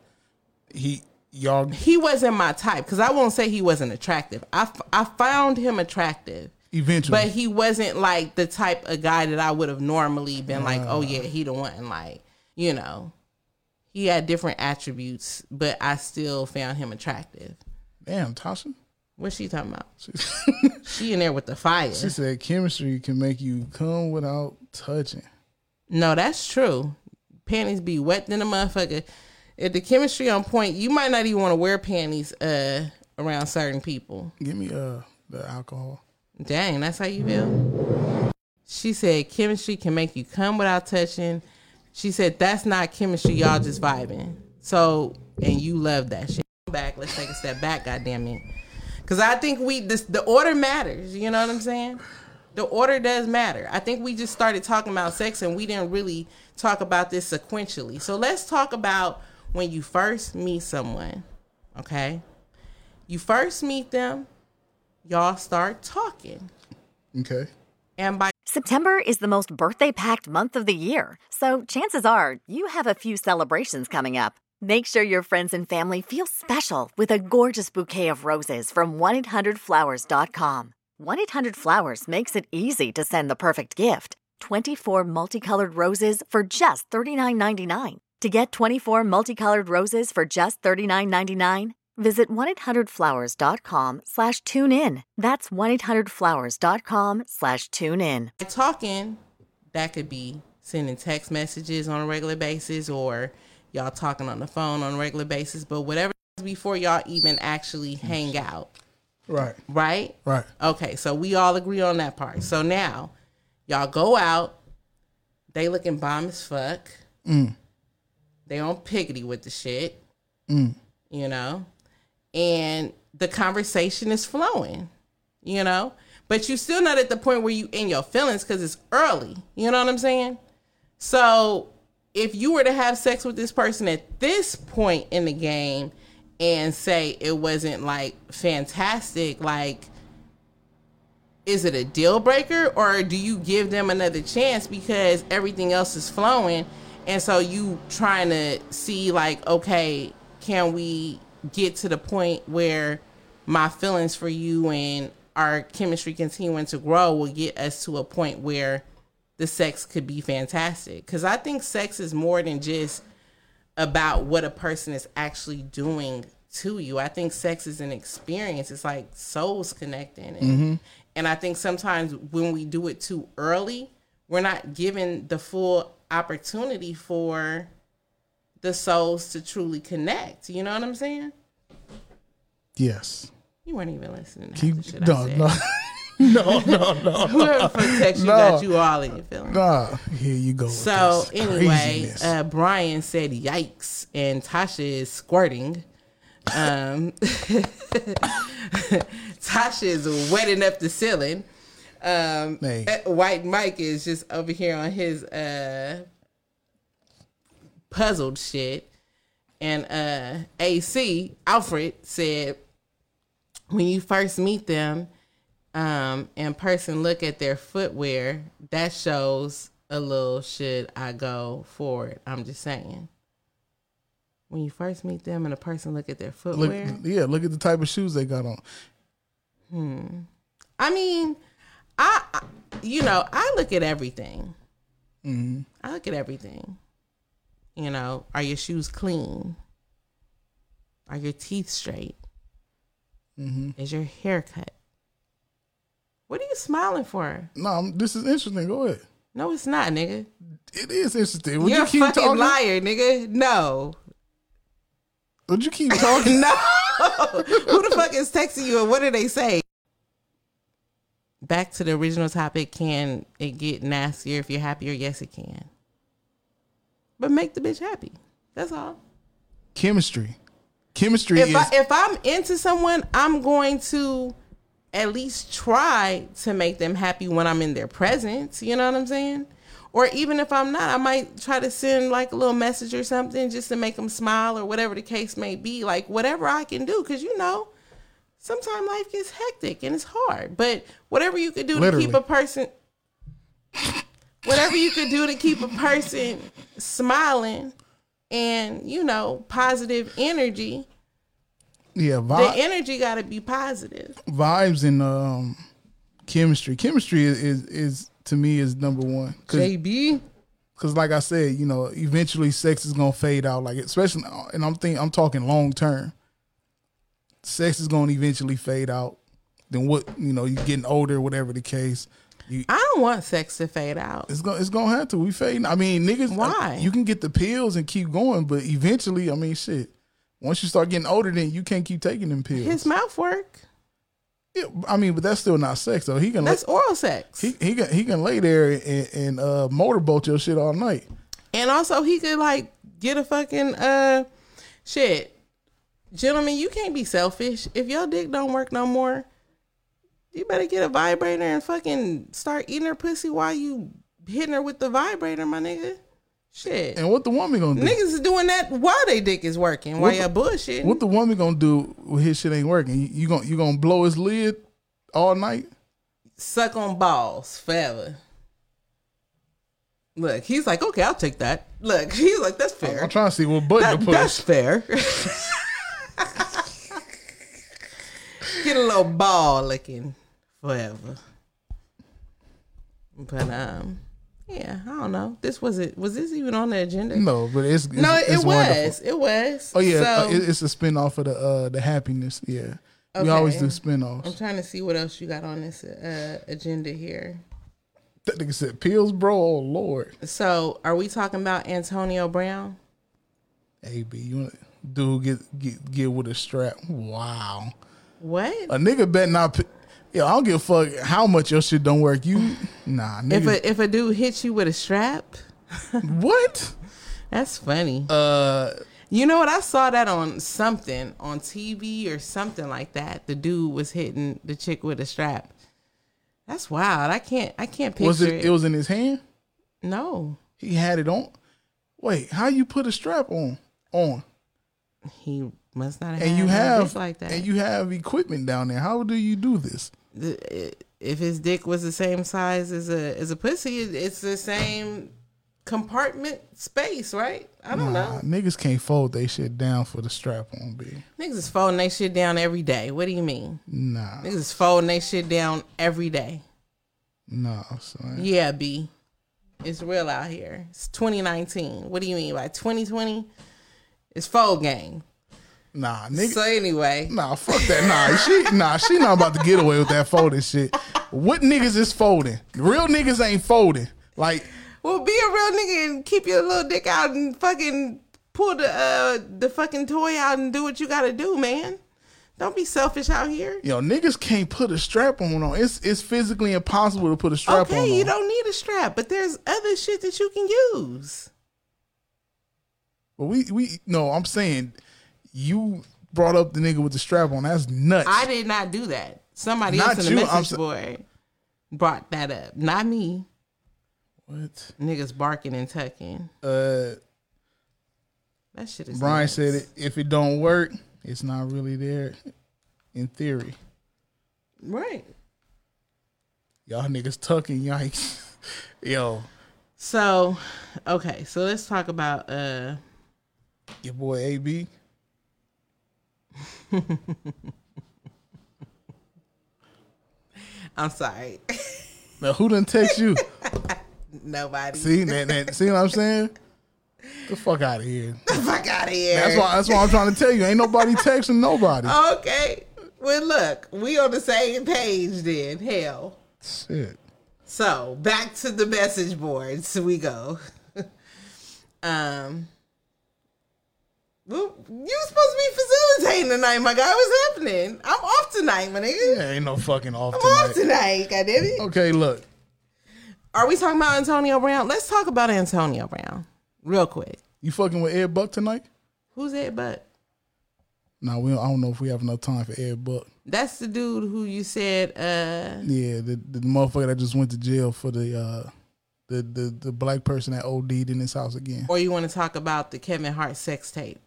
he y'all. he wasn't my type because I won't say he wasn't attractive. I, f- I found him attractive, Eventually. But he wasn't like the type of guy that I would have normally been like, oh yeah, he the one. Like, you know, he had different attributes, but I still found him attractive. Damn, Tasha. What's she talking about? she in there with the fire. She said chemistry can make you come without touching. No, that's true. Panties be wet than a motherfucker. If the chemistry on point, you might not even want to wear panties uh around certain people. Give me uh the alcohol. Dang, that's how you feel. She said chemistry can make you come without touching. She said that's not chemistry, y'all just vibing. So and you love that shit. Back, let's take a step back, goddamn it. Cause I think we this the order matters, you know what I'm saying? The order does matter. I think we just started talking about sex and we didn't really talk about this sequentially. So let's talk about when you first meet someone. Okay? You first meet them, y'all start talking. Okay. And by September is the most birthday packed month of the year, so chances are you have a few celebrations coming up. Make sure your friends and family feel special with a gorgeous bouquet of roses from 1-800-Flowers.com. 1-800-Flowers makes it easy to send the perfect gift. 24 multicolored roses for just $39.99. To get 24 multicolored roses for just $39.99, visit 1-800-Flowers.com slash tune in. That's 1-800-Flowers.com slash tune in. talking, that could be sending text messages on a regular basis or y'all talking on the phone on a regular basis, but whatever before y'all even actually hang out. Right. Right? Right. Okay, so we all agree on that part. So now, y'all go out. They looking bomb as fuck. Mm. They on piggity with the shit. Mm. You know, and the conversation is flowing. You know, but you still not at the point where you in your feelings because it's early. You know what I'm saying? So if you were to have sex with this person at this point in the game and say it wasn't like fantastic, like is it a deal breaker? Or do you give them another chance because everything else is flowing and so you trying to see like okay can we get to the point where my feelings for you and our chemistry continuing to grow will get us to a point where the sex could be fantastic because i think sex is more than just about what a person is actually doing to you i think sex is an experience it's like souls connecting and, Mhm. and i think sometimes when we do it too early we're not given the full opportunity for the souls to truly connect you know what i'm saying Yes. you weren't even listening to Keep no, I said. no. no, no, no. Whoever text you got you all in your feelings. Nah, here you go. So anyway, uh, Brian said yikes, and Tasha is squirting. Um, Tasha is wetting up the ceiling. Um, Hey. uh, White Mike is just over here on his uh, puzzled shit. And uh, AC Alfred said, when you first meet them, um, and person look at their footwear, that shows a little should I go for it. I'm just saying. When you first meet them and a person look at their look, footwear, yeah, look at the type of shoes they got on. hmm. I mean, I, you know, I look at everything. hmm I look at everything. You know, are your shoes clean? Are your teeth straight? hmm Is your hair cut? What are you smiling for? No, this is interesting. Go ahead. No, it's not, nigga. It is interesting. Would You're you keep a fucking talking? liar, nigga. No. Would you keep talking? no. Who the fuck is texting you and what do they say? Back to the original topic. Can it get nastier if you're happier? Yes, it can. But make the bitch happy. That's all. Chemistry. Chemistry If is I if I'm into someone, I'm going to at least try to make them happy when I'm in their presence. You know what I'm saying? Or even if I'm not, I might try to send like a little message or something just to make them smile or whatever the case may be. Like whatever I can do, because you know, sometimes life gets hectic and it's hard. But whatever you could do Literally. to keep a person, whatever you could do to keep a person smiling and you know positive energy yeah the energy got to be positive. vibes and um, chemistry. Chemistry is is, is to me is number one. Cause, JB. Cause like I said, you know, eventually sex is gonna fade out. Like especially, and I'm thinking, I'm talking long term. Sex is gonna eventually fade out. Then what? You know, you're getting older, whatever the case. You, I don't want sex to fade out. it's gonna it's gonna have to. We fading. I mean, niggas. Why? You can get the pills and keep going, but eventually, I mean, shit. Once you start getting older, then you can't keep taking them pills. His mouth work. Yeah, I mean, but that's still not sex though. He can That's lay, oral sex. he he can he can lay there and, and uh, motorboat your shit all night. And also he could like get a fucking uh shit. Gentlemen, you can't be selfish. If your dick don't work no more, you better get a vibrator and fucking start eating her pussy while you hitting her with the vibrator, my nigga. Shit. And what the woman gonna do? Niggas is doing that while they dick is working, while the- bullshitting. What the woman gonna do when his shit ain't working? You, you gonna you gonna blow his lid all night? Suck on balls forever. Look, he's like, okay, I'll take that. Look, he's like, that's fair. I'm trying to see what button That- to push. that's fair. Get a little ball licking forever. But um, yeah, I don't know. This was it. Was this even on the agenda? No, but it's, it's no, it's it wonderful. was. It was. Oh yeah, So, it, it's a spin off of the uh the happiness. Yeah, we always do spin offs. I'm trying to see what else you got on this uh, agenda here. That nigga said pills, bro. Oh lord, So, are we talking about Antonio Brown? AB, you want dude get get get with a strap? Wow, What? a nigga bet not. P- Yo, I don't give a fuck how much your shit don't work. You nah, If a if a dude hits you with a strap, what? that's funny. Uh, You know what? I saw that on something on TV or something like that. The dude was hitting the chick with a strap. That's wild. I can't. I can't picture was it? it. It was in his hand. no. He had it on. Wait, how you put a strap on? On He must not have. and you have like that. and you have equipment down there. How do you do this? The- if his dick was the same size as a as a pussy, it's the same compartment space, right? I don't Nah, know. niggas can't fold they shit down for the strap on, B. Niggas is folding they shit down every day. What do you mean? Nah, Niggas is folding they shit down every day. nah, son. Yeah, B. It's real out here. It's 2019. What do you mean by 2020? It's fold game. Nah, nigga. So anyway, Nah, fuck that. Nah, she nah, she not about to get away with that folding shit. What niggas is folding? Real niggas ain't folding. Like, well, be a real nigga and keep your little dick out and fucking pull the uh the fucking toy out and do what you gotta do, man. Don't be selfish out here. yo, niggas can't put a strap on on. It's it's physically impossible to put a strap on. okay, you on. don't need a strap, but there's other shit that you can use. But we we no, I'm saying you brought up the nigga with the strap on. That's nuts. I did not do that. Somebody Not else in the you, message sa- board brought that up. Not me. what? Niggas barking and tucking. Uh That shit is. Brian nuts. said it, if it don't work, it's not really there in theory. Right. Y'all niggas tucking, yikes. Yo, So, okay, so let's talk about uh your boy AB. I'm sorry. Now who didn't text you? Nobody. see that, that see what I'm saying? The fuck out of here. The fuck out of here. That's why that's why I'm trying to tell you. Ain't nobody texting nobody. Okay. Well look, we on the same page then. Hell. Shit. So back to the message boards we go. um well, you supposed to be facilitating tonight, my guy. What's happening? I'm off tonight, my nigga. Yeah, ain't no fucking off I'm off tonight. tonight, goddamn it. Okay, look. Are we talking about Antonio Brown? Let's talk about Antonio Brown real quick. You fucking with Ed Buck tonight? Who's that? But Nah, we don't, I don't know if we have enough time for Ed Buck. that's the dude who you said. uh Yeah, the the motherfucker that just went to jail for the uh the the, the black person that OD'd in his house again. Or you want to talk about the Kevin Hart sex tape?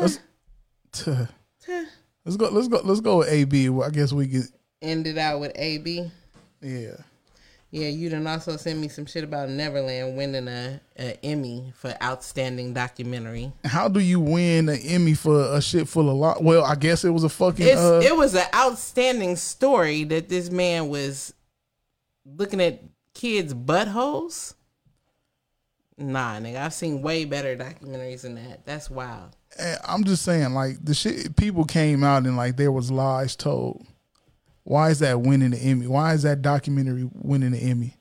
Let's tuh. tuh. let's go let's go let's go with AB. Well, I guess we get Ended out with AB. yeah. Yeah, you done also sent me some shit about Neverland winning a, a Emmy for outstanding documentary. How do you win an Emmy for a shit full of lot? Well, I guess it was a fucking. It's, uh, it was an outstanding story that this man was looking at kids' buttholes. Nah, nigga, I've seen way better documentaries than that. That's wild. And I'm just saying, like the shit people came out and like there was lies told. Why is that winning the Emmy? Why is that documentary winning the Emmy?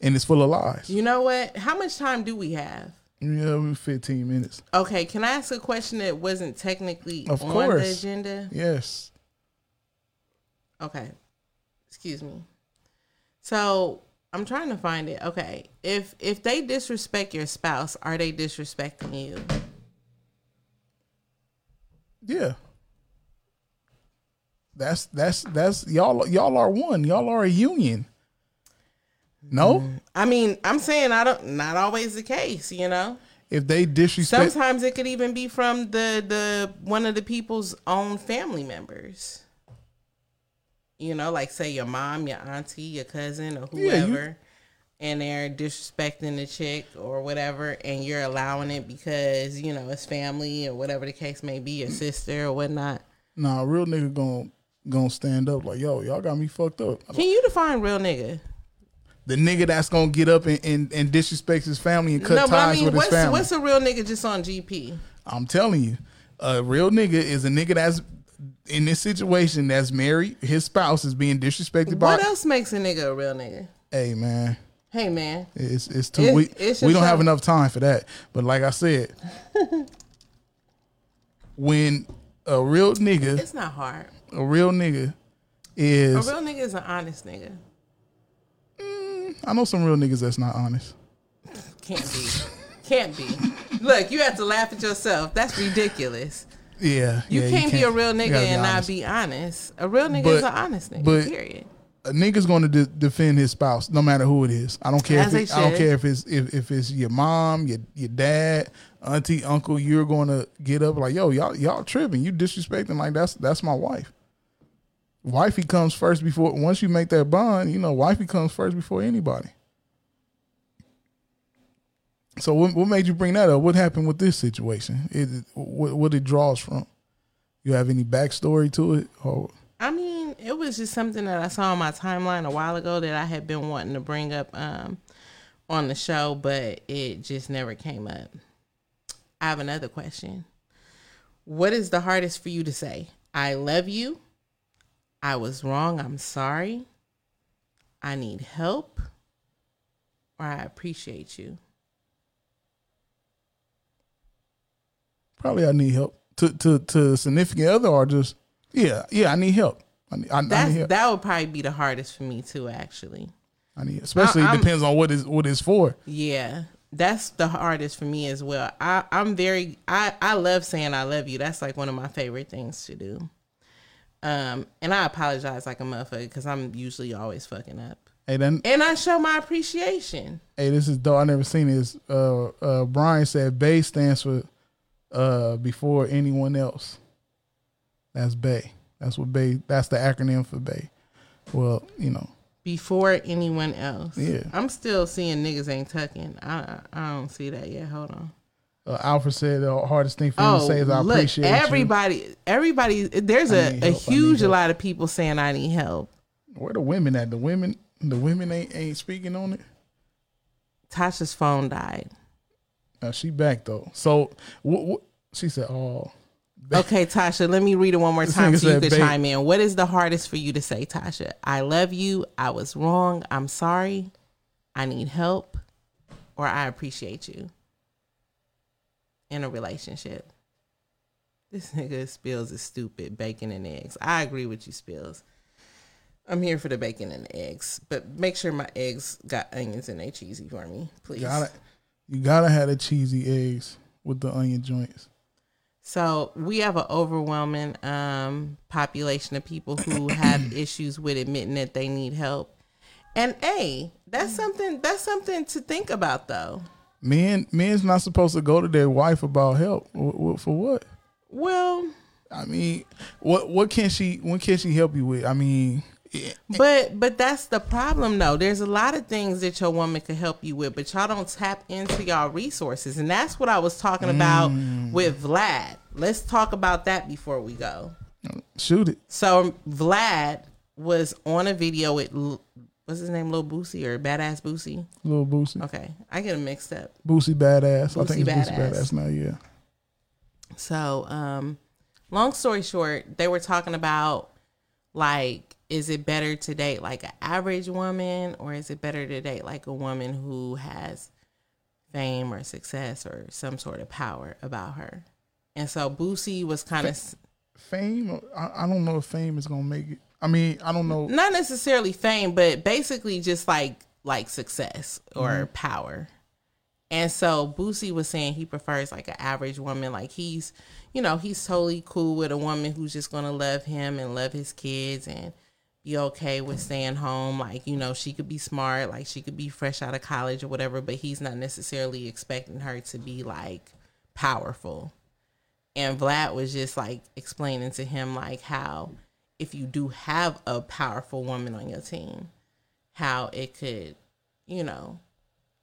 And it's full of lies. You know what? How much time do we have? Yeah, we 15 minutes. Okay, can I ask a question that wasn't technically Of on the course. agenda? Yes. Okay. Excuse me. So I'm trying to find it. Okay. If if they disrespect your spouse, are they disrespecting you? Yeah. That's that's that's y'all y'all are one. Y'all are a union. No? Mm-hmm. I mean, I'm saying I don't not always the case, you know? If they disrespect Sometimes it could even be from the the one of the people's own family members. You know, like say your mom, your auntie, your cousin, or Yeah, you- whoever, and they're disrespecting the chick or whatever, and you're allowing it because you know it's family or whatever the case may be, your sister or whatnot. Nah, a real nigga gonna gonna stand up like, yo, y'all got me fucked up. Can you define real nigga? The nigga that's gonna get up and, and, and disrespect his family and cut no, ties I mean, with his family. what's a real nigga just on GP? I'm telling you, a real nigga is a nigga that's in this situation that's married. His spouse is being disrespected by. What else makes a nigga a real nigga? Hey man, Hey man, it's it's too It- we it's we don't have enough time for that. But like I said, when a real nigga, it's not hard. a real nigga is A real nigga is an honest nigga. Mm, I know some real niggas that's not honest. Can't be. Can't be. Look, you have to laugh at yourself. That's ridiculous. Yeah, You yeah, can't, be a real nigga and not be honest. A real nigga But- is an honest nigga. but- period. A nigga's going to de- defend his spouse no matter who it is. I don't care As if it, I don't care if it's if, if it's your mom, your your dad, auntie, uncle. You're going to get up like, yo, y'all y'all tripping. You disrespecting like that's that's my wife. Wifey comes first before once you make that bond. You know, wifey comes first before anybody. So what, what made you bring that up? What happened with this situation? It, what, what it draws from? You have any backstory to it? Or I mean, it was just something that I saw on my timeline a while ago that I had been wanting to bring up um, on the show, but it just never came up. I have another question. What is the hardest for you to say? I love you. I was wrong. I'm sorry. I need help. Or I appreciate you. Probably I need help to to to significant other or just yeah yeah I need help. I need, I, I need that would probably be the hardest for me too, actually. I need especially I- depends on what is what it's for. Yeah, that's the hardest for me as well. I I'm very I I love saying I love you. That's like one of my favorite things to do. Um, and I apologize like a motherfucker because I'm usually always fucking up. Hey then And I show my appreciation. hey this is dope. I never seen this. Uh uh Brian said Bae stands for uh before anyone else. That's Bae. That's what Bae. That's the acronym for Bae. Well, you know. Before anyone else. Yeah. I'm still seeing niggas ain't tucking. I I don't see that yet. Hold on. Uh, Alfred said the hardest thing for him Oh, to say is I look, appreciate you. everybody. Everybody. There's I a, need a help, I need huge lot of people saying I need help. Where the women at? The women the women ain't ain't speaking on it. Tasha's phone died. Uh, she back though. So what, what she said, oh Okay, Tasha, let me read it one more time so you can chime in. What is the hardest for you to say, Tasha? I love you. I was wrong. I'm sorry. I need help. Or I appreciate you in a relationship. This nigga Spills is stupid. Bacon and eggs. I agree with you, Spills. I'm here for the bacon and the eggs, but make sure my eggs got onions and they cheesy for me, please. gotta you gotta have the cheesy eggs with the onion joints. So we have an overwhelming um, population of people who have issues with admitting that they need help, and a that's something that's something to think about though. Men men's not supposed to go to their wife about help. For what? Well, I mean, what what can she what can she help you with? I mean, But but that's the problem though. There's a lot of things that your woman could help you with, but y'all don't tap into y'all resources. And that's what I was talking about Mm. with Vlad. Let's talk about that before we go. Shoot it. So Vlad was on a video with what's his name, Lil Boosie or Badass Boosie? Little Boosie. Okay, I get him mixed up. Boosie badass. I think it's Boosie Badass. badass now, yeah. So, um, long story short, they were talking about like, is it better to date like an average woman, or is it better to date like a woman who has fame or success or some sort of power about her? And so Boosie was kind of Fame, I, I don't know if fame is gonna make it. I mean, I don't know. not necessarily fame, but basically just like like success or mm-hmm. power. And so Boosie was saying he prefers like an average woman. Like he's, you know, he's totally cool with a woman who's just gonna love him and love his kids and be okay with staying home. Like, you know, she could be smart, like she could be fresh out of college or whatever, but he's not necessarily expecting her to be like powerful. And Vlad was just like explaining to him like how if you do have a powerful woman on your team, how it could, you know,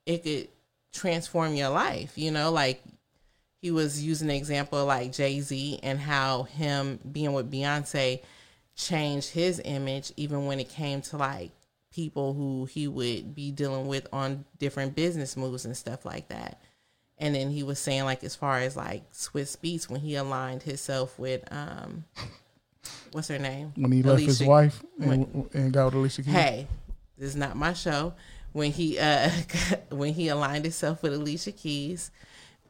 it could transform your life, you know, like he was using the example like Jay Z and how him being with Beyonce changed his image even when it came to like people who he would be dealing with on different business moves and stuff like that. And then he was saying like as far as like Swizz Beatz when he aligned himself with um what's her name? When he left his Alicia- wife when- and, and got with Alicia Keys. hey, this is not my show. When he uh when he aligned himself with Alicia Keys,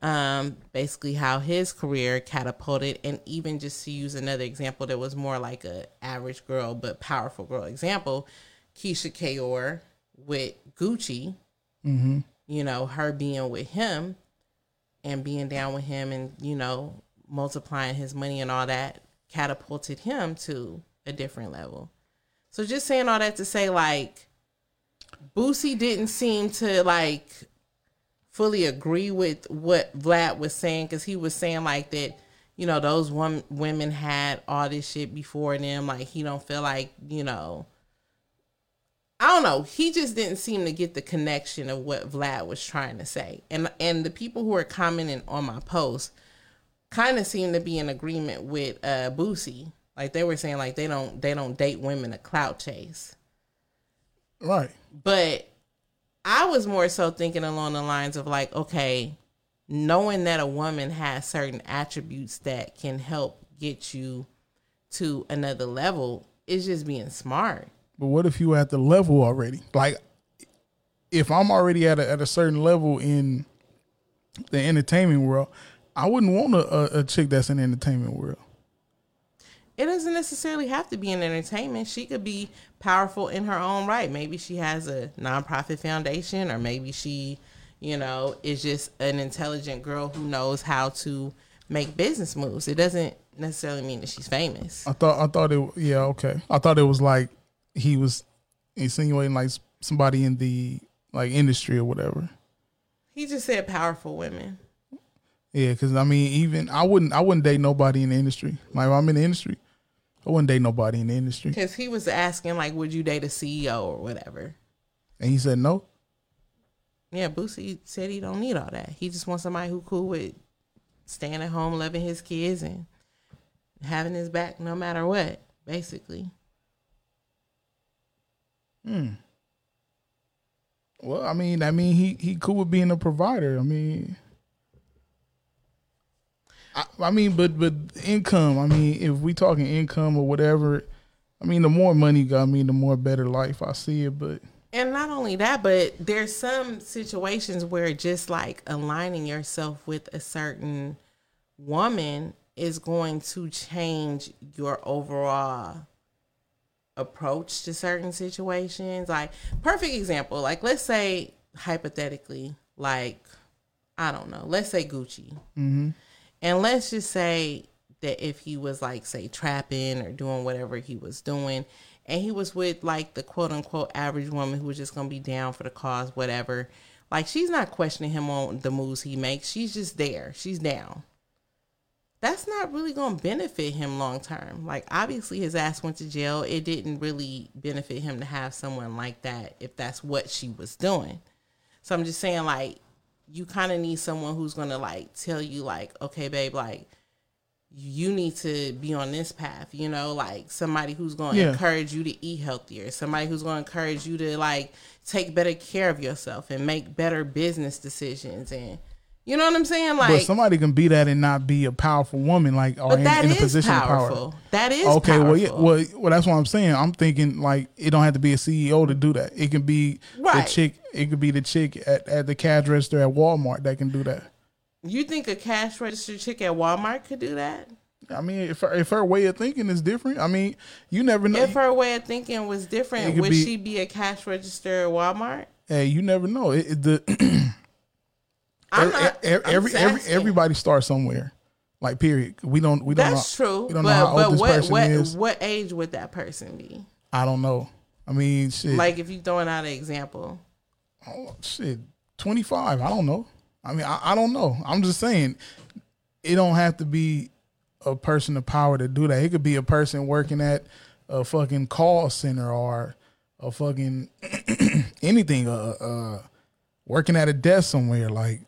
um, basically how his career catapulted, and even just to use another example that was more like a average girl but powerful girl example, Keyshia Ka'oir with Gucci, Mm-hmm. you know, her being with him and being down with him and, you know, multiplying his money and all that catapulted him to a different level. So just saying all that to say like Boosie didn't seem to like fully agree with what Vlad was saying because he was saying like that, you know, those one women had all this shit before them. Like he don't feel like, you know, I don't know. He just didn't seem to get the connection of what Vlad was trying to say. And and the people who are commenting on my post kind of seem to be in agreement with uh Boosie. Like they were saying like they don't they don't date women to clout chase. Right. But I was more so thinking along the lines of like, okay, knowing that a woman has certain attributes that can help get you to another level is just being smart. But what if you at the level already? Like, if I'm already at a, at a certain level in the entertainment world, I wouldn't want a, a, a chick that's in the entertainment world. It doesn't necessarily have to be in entertainment. She could be powerful in her own right. Maybe she has a nonprofit foundation, or maybe she, you know, is just an intelligent girl who knows how to make business moves. It doesn't necessarily mean that she's famous. I thought I thought it yeah okay. I thought it was like he was insinuating like somebody in the like industry or whatever. He just said powerful women. Yeah, because I mean, even I wouldn't I wouldn't date nobody in the industry. Like I'm in the industry, I wouldn't date nobody in the industry. Because he was asking, like, would you date a CEO or whatever? And he said no. Yeah, Boosie said he don't need all that. He just wants somebody who cool with staying at home, loving his kids, and having his back no matter what, basically. Hmm. Well, I mean, I mean, he he cool with being a provider. I mean, I, I mean, but but income. I mean, if we talking income or whatever, I mean, the more money you got, I mean, the more better life I see it. But And not only that, but there's some situations where just like aligning yourself with a certain woman is going to change your overall approach to certain situations. Like perfect example, like let's say hypothetically, like I don't know, let's say Gucci. mm-hmm. And let's just say that if he was like, say, trapping or doing whatever he was doing, and he was with like the quote unquote average woman who was just gonna be down for the cause, whatever. Like she's not questioning him on the moves he makes. She's just there. She's down. that's not really to benefit him long term. Like obviously his ass went to jail. It didn't really benefit him to have someone like that if that's what she was doing. So I'm just saying like you kind of need someone who's going to like tell you like, "Okay, babe, like you need to be on this path, you know, like somebody who's going to Yeah. encourage you to eat healthier, somebody who's going to encourage you to like take better care of yourself and make better business decisions and you know what I'm saying? Like but somebody can be that and not be a powerful woman, like or in, in a position powerful. of power. That is okay. Well, yeah, well, well, that's what I'm saying. I'm thinking like it don't have to be a CEO to do that. It can be Right. the chick. It could be the chick at, at the cash register at Walmart that can do that. You think a cash register chick at Walmart could do that? I mean, if her, if her way of thinking is different, I mean, you never know. If her way of thinking was different, would be- she be a cash register at Walmart? hey, you never know. It, it- the every, not- every, I'm every, just every asking. everybody starts somewhere. Like period. We don't. We don't. That's know, true. We don't know but how but old this what person what is. what age would that person be? I don't know. I mean, shit. Like if you throwing out an example. oh, shit, twenty five. I don't know. I mean, I, I don't know. I'm just saying, it don't have to be a person of power to do that. It could be a person working at a fucking call center or a fucking anything. Uh, uh, working at a desk somewhere. Like,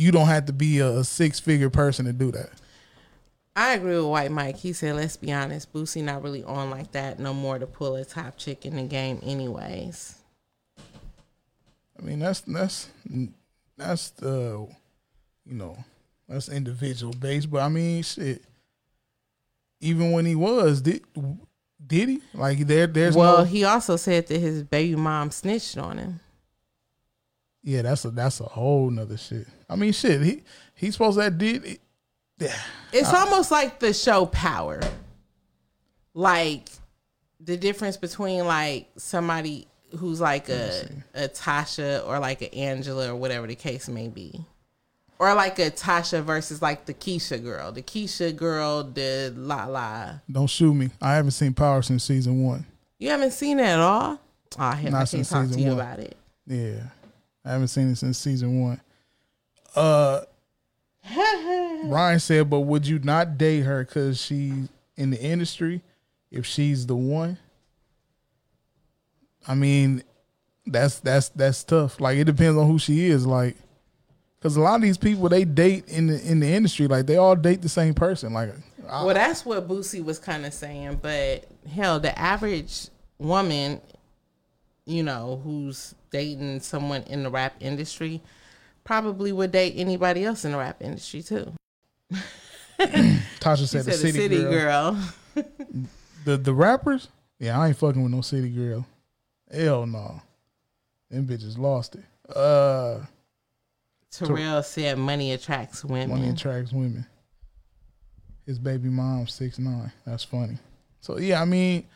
you don't have to be a six figure person to do that. I agree with White Mike. He said, let's be honest, Boosie not really on like that no more to pull a top chick in the game anyways. I mean, that's that's that's the you know that's individual based, but I mean, shit. Even when he was, did did he like there? There's well, no, he also said that his baby mom snitched on him. Yeah. That's a that's a whole nother shit. I mean, shit. He he's supposed to have did. It, yeah. It's almost like the show Power. Like the difference between like somebody who's like a a Tasha or like a Angela or whatever the case may be. Or like a Tasha versus like the Keisha girl. The Keisha girl did la la. Don't shoot me. I haven't seen Power since season one. You haven't seen it at all? Oh Not I can't since talk to season you one. about it. Yeah, I haven't seen it since season one. Uh, Ryan said, "But would you not date her because she's in the industry? If she's the one, I mean, that's that's that's tough. Like it depends on who she is. Like, because a lot of these people they date in the in the industry, like they all date the same person. Like, I, Well, that's what Boosie was kind of saying, but hell, the average woman, you know, who's dating someone in the rap industry, probably would date anybody else in the rap industry too. Tasha said, said the city, girl. girl. The the rappers, yeah, I ain't fucking with no city girl. Hell no, them bitches lost it. Uh, Terrell said money attracts women. money attracts women. His baby mom six nine. That's funny. So yeah, I mean,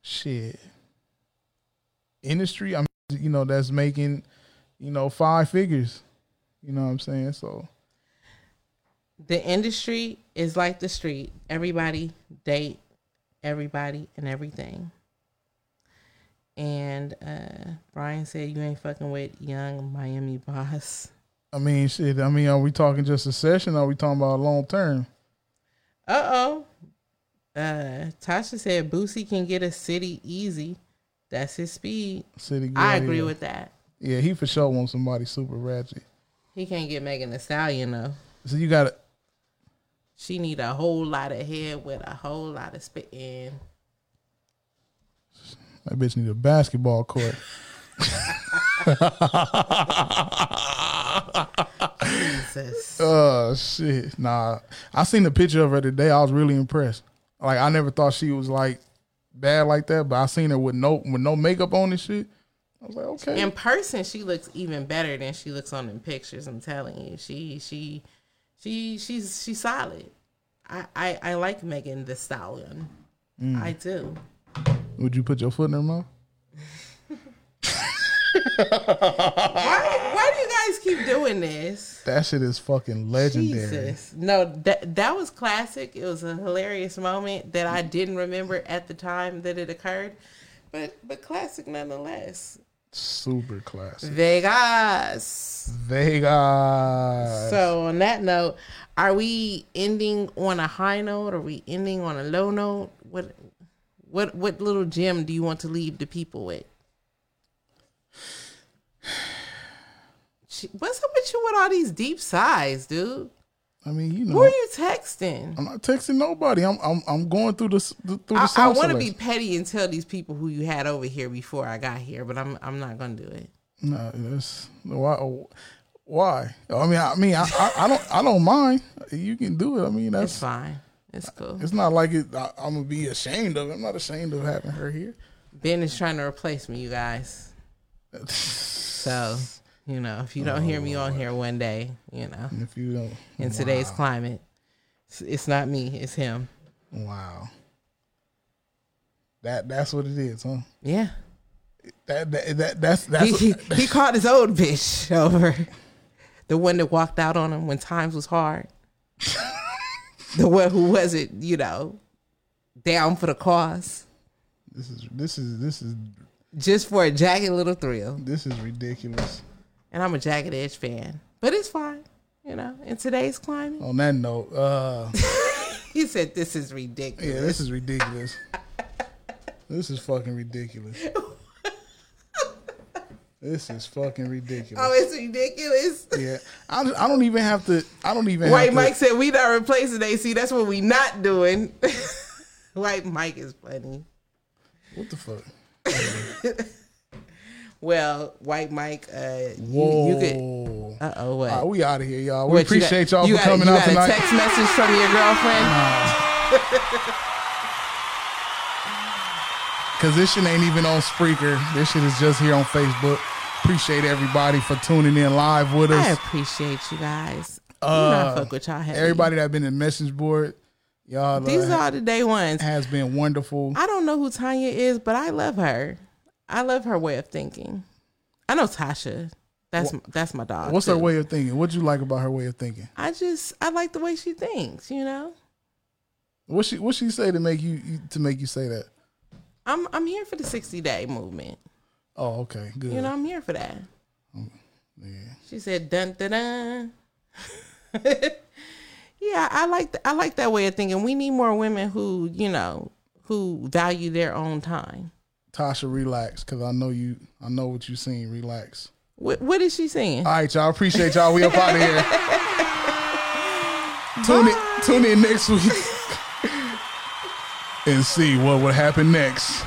shit. Industry, I mean, you know, that's making, you know, five figures. You know what I'm saying? So the industry is like the street. Everybody date everybody and everything. And uh Brian said you ain't fucking with Yung Miami boss. I mean, shit. I mean, are we talking just a session? Or are we talking about long term? Uh oh. Uh Tasha said Boosie can get a city easy. That's his speed. City girl. I agree yeah. with that. Yeah, he for sure wants somebody super ratchet. He can't get Megan Thee Stallion though. So you got to She need a whole lot of head with a whole lot of spitting. That bitch need a basketball court. Jesus. Oh shit. Nah. I seen the picture of her today. I was really impressed. Like I never thought she was like bad like that, but I seen her with no with no makeup on and shit. I was like, okay. In person, she looks even better than she looks on them pictures. I'm telling you, she she she she's she's solid. I I, I like Megan Thee Stallion. Mm. I do. Would you put your foot in her mouth? Why why do you guys keep doing this? That shit is fucking legendary. Jesus. No, that that was classic. It was a hilarious moment that I didn't remember at the time that it occurred, but but classic nonetheless. Super classic. Vegas. Vegas. So on that note, are we ending on a high note? Are we ending on a low note? What what what little gem do you want to leave the people with? What's up with you with all these deep sighs, dude? I mean, you know, Who are you texting? I'm not texting nobody. I'm I'm I'm going through the through the I, I want to be petty and tell these people who you had over here before I got here, but I'm I'm not gonna do it. No, that's why. Oh, why? I mean, I mean, I, I, I don't, I don't mind. You can do it. I mean, that's It's fine. It's cool. It's not like it. I, I'm gonna be ashamed of it. I'm not ashamed of having her here. Ben is trying to replace me, you guys. So, you know, if you don't hear me on oh, here one day, you know, If you don't, in today's climate, it's, it's not me, it's him. wow. That that's what it is, huh? Yeah. That that, that that's that's he, he, he caught his old bitch over the one that walked out on him when times was hard. the one who wasn't, you know, down for the cause this is this is this is just for a jagged little thrill. this is ridiculous. And I'm a Jagged Edge fan, but it's fine, you know, in today's climate. On that note, uh, He said, "This is ridiculous." yeah, this is ridiculous. This is fucking ridiculous. This is fucking ridiculous. Oh, it's ridiculous. yeah, I, I don't even have to. I don't even. White Mike to, said we not replacing AC. That's what we not doing. White Mike is funny. What the fuck? Well, White Mike, uh, you, Whoa. you could. Uh oh, what? All right, we out of here, y'all. We What, you appreciate got- y'all you for got- coming you out got tonight. A text message from your girlfriend. Cause this shit ain't even on Spreaker. This shit is just here on Facebook. Appreciate everybody for tuning in live with us. I appreciate you guys. you know Uh, fuck with y'all heavy. Everybody that been in the message board, y'all. These uh, are the day ones. has been wonderful. I don't know who Tanya is, but I love her. I love her way of thinking. I know Tasha. That's that's my dog. What's her way of thinking? What'd you like about her way of thinking? I just I like the way she thinks. You know, What she what she say to make you to make you say that? I'm I'm here for the 60 day movement. Oh, okay, good. You know, I'm here for that. Mm, yeah. She said dun dun dun. yeah, I like th- I like that way of thinking. We need more women who you know who value their own time. Tasha, relax, cause I know you. I know what you seen. Relax. What what is she saying? All right, y'all. Appreciate y'all. We up out of here. tune in. Tune in next week and see what would happen next.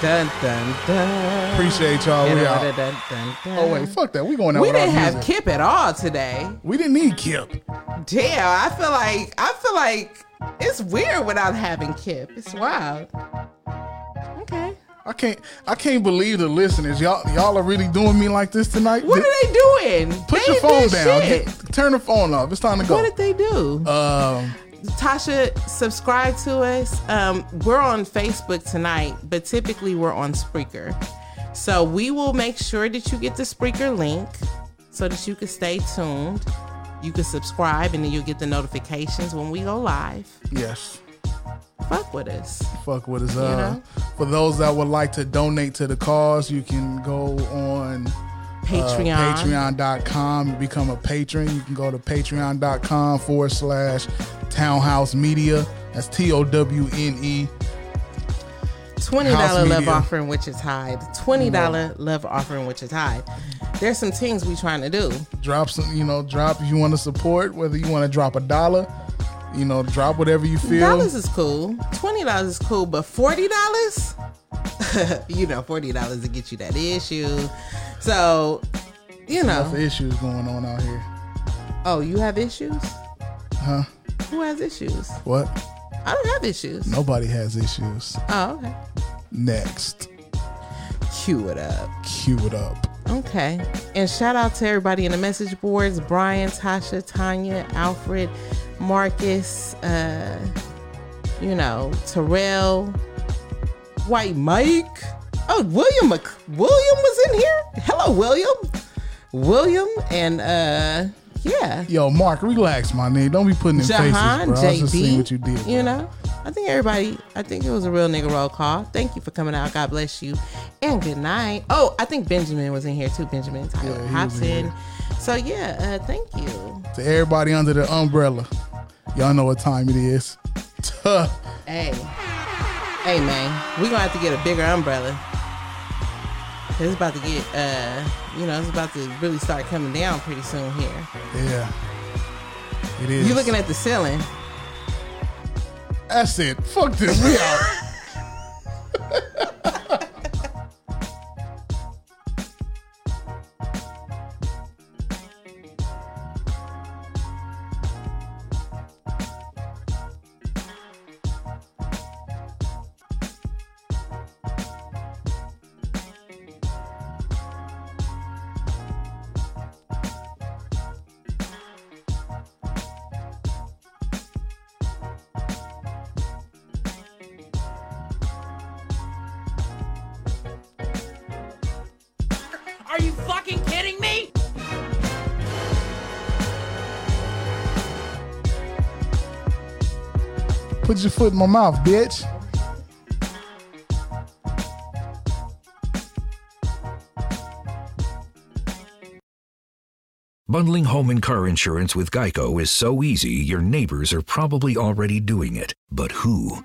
Dun dun dun. Appreciate y'all. We Dun, out. dun, dun, dun, dun. Oh wait, fuck that. We going out We didn't have music. Kip at all today. We didn't need Kip. Damn, I feel like I feel like it's weird without having Kip. It's wild. Okay. I can't. I can't believe the listeners. Y'all, y'all are really doing me like this tonight. What are they doing? Put They your phone down. Get- turn the phone off. It's time to go. What did they do? um, Tasha, subscribe to us. Um, we're on Facebook tonight, but typically we're on Spreaker. So we will make sure that you get the Spreaker link so that you can stay tuned. You can subscribe and then you'll get the notifications when we go live. yes. Fuck with us. Fuck with us. Uh, know? For those that would like to donate to the cause, you can go on Patreon. Uh, patreon.com and become a patron. You can go to patreon.com forward slash townhouse media. That's T O W N E. Twenty dollar love offering, which is high. Twenty dollar love offering, which is high. There's some things we trying to do. Drop some, you know, drop if you want to support, whether you want to drop a dollar, you know, drop whatever you feel. Dollars is cool. Twenty dollars is cool, but forty dollars, you know, forty dollars to get you that issue. So, you Enough know, issues going on out here. oh, you have issues? Huh? Who has issues? What? I don't have issues. Nobody has issues. Oh, okay. Next. Cue it up. Cue it up. Okay. And shout out to everybody in the message boards Brian, Tasha, Tanya, Alfred, Marcus, uh, you know, Terrell, White Mike. Oh, William Mc- William was in here. Hello, William. William and uh yeah. Yo, Mark, relax, my nigga. Don't be putting in Jahan, faces, bro. I was just seeing JB. what you did. You bro. know? I think everybody, I think it was a real nigga roll call. Thank you for coming out. God bless you. And good night. Oh, I think Benjamin was in here too. Benjamin Tyler Yeah, Hobson. So yeah, uh, thank you. To everybody under the umbrella, y'all know what time it is. Tuh. Hey, hey man, we gonna have to get a bigger umbrella. It's about to get, uh, you know, it's about to really start coming down pretty soon here. Yeah, it is. You looking at the ceiling? That's it. Fuck this. We out. Put your foot in my mouth, bitch. Bundling home and car insurance with Geico is so easy, your neighbors are probably already doing it. But who?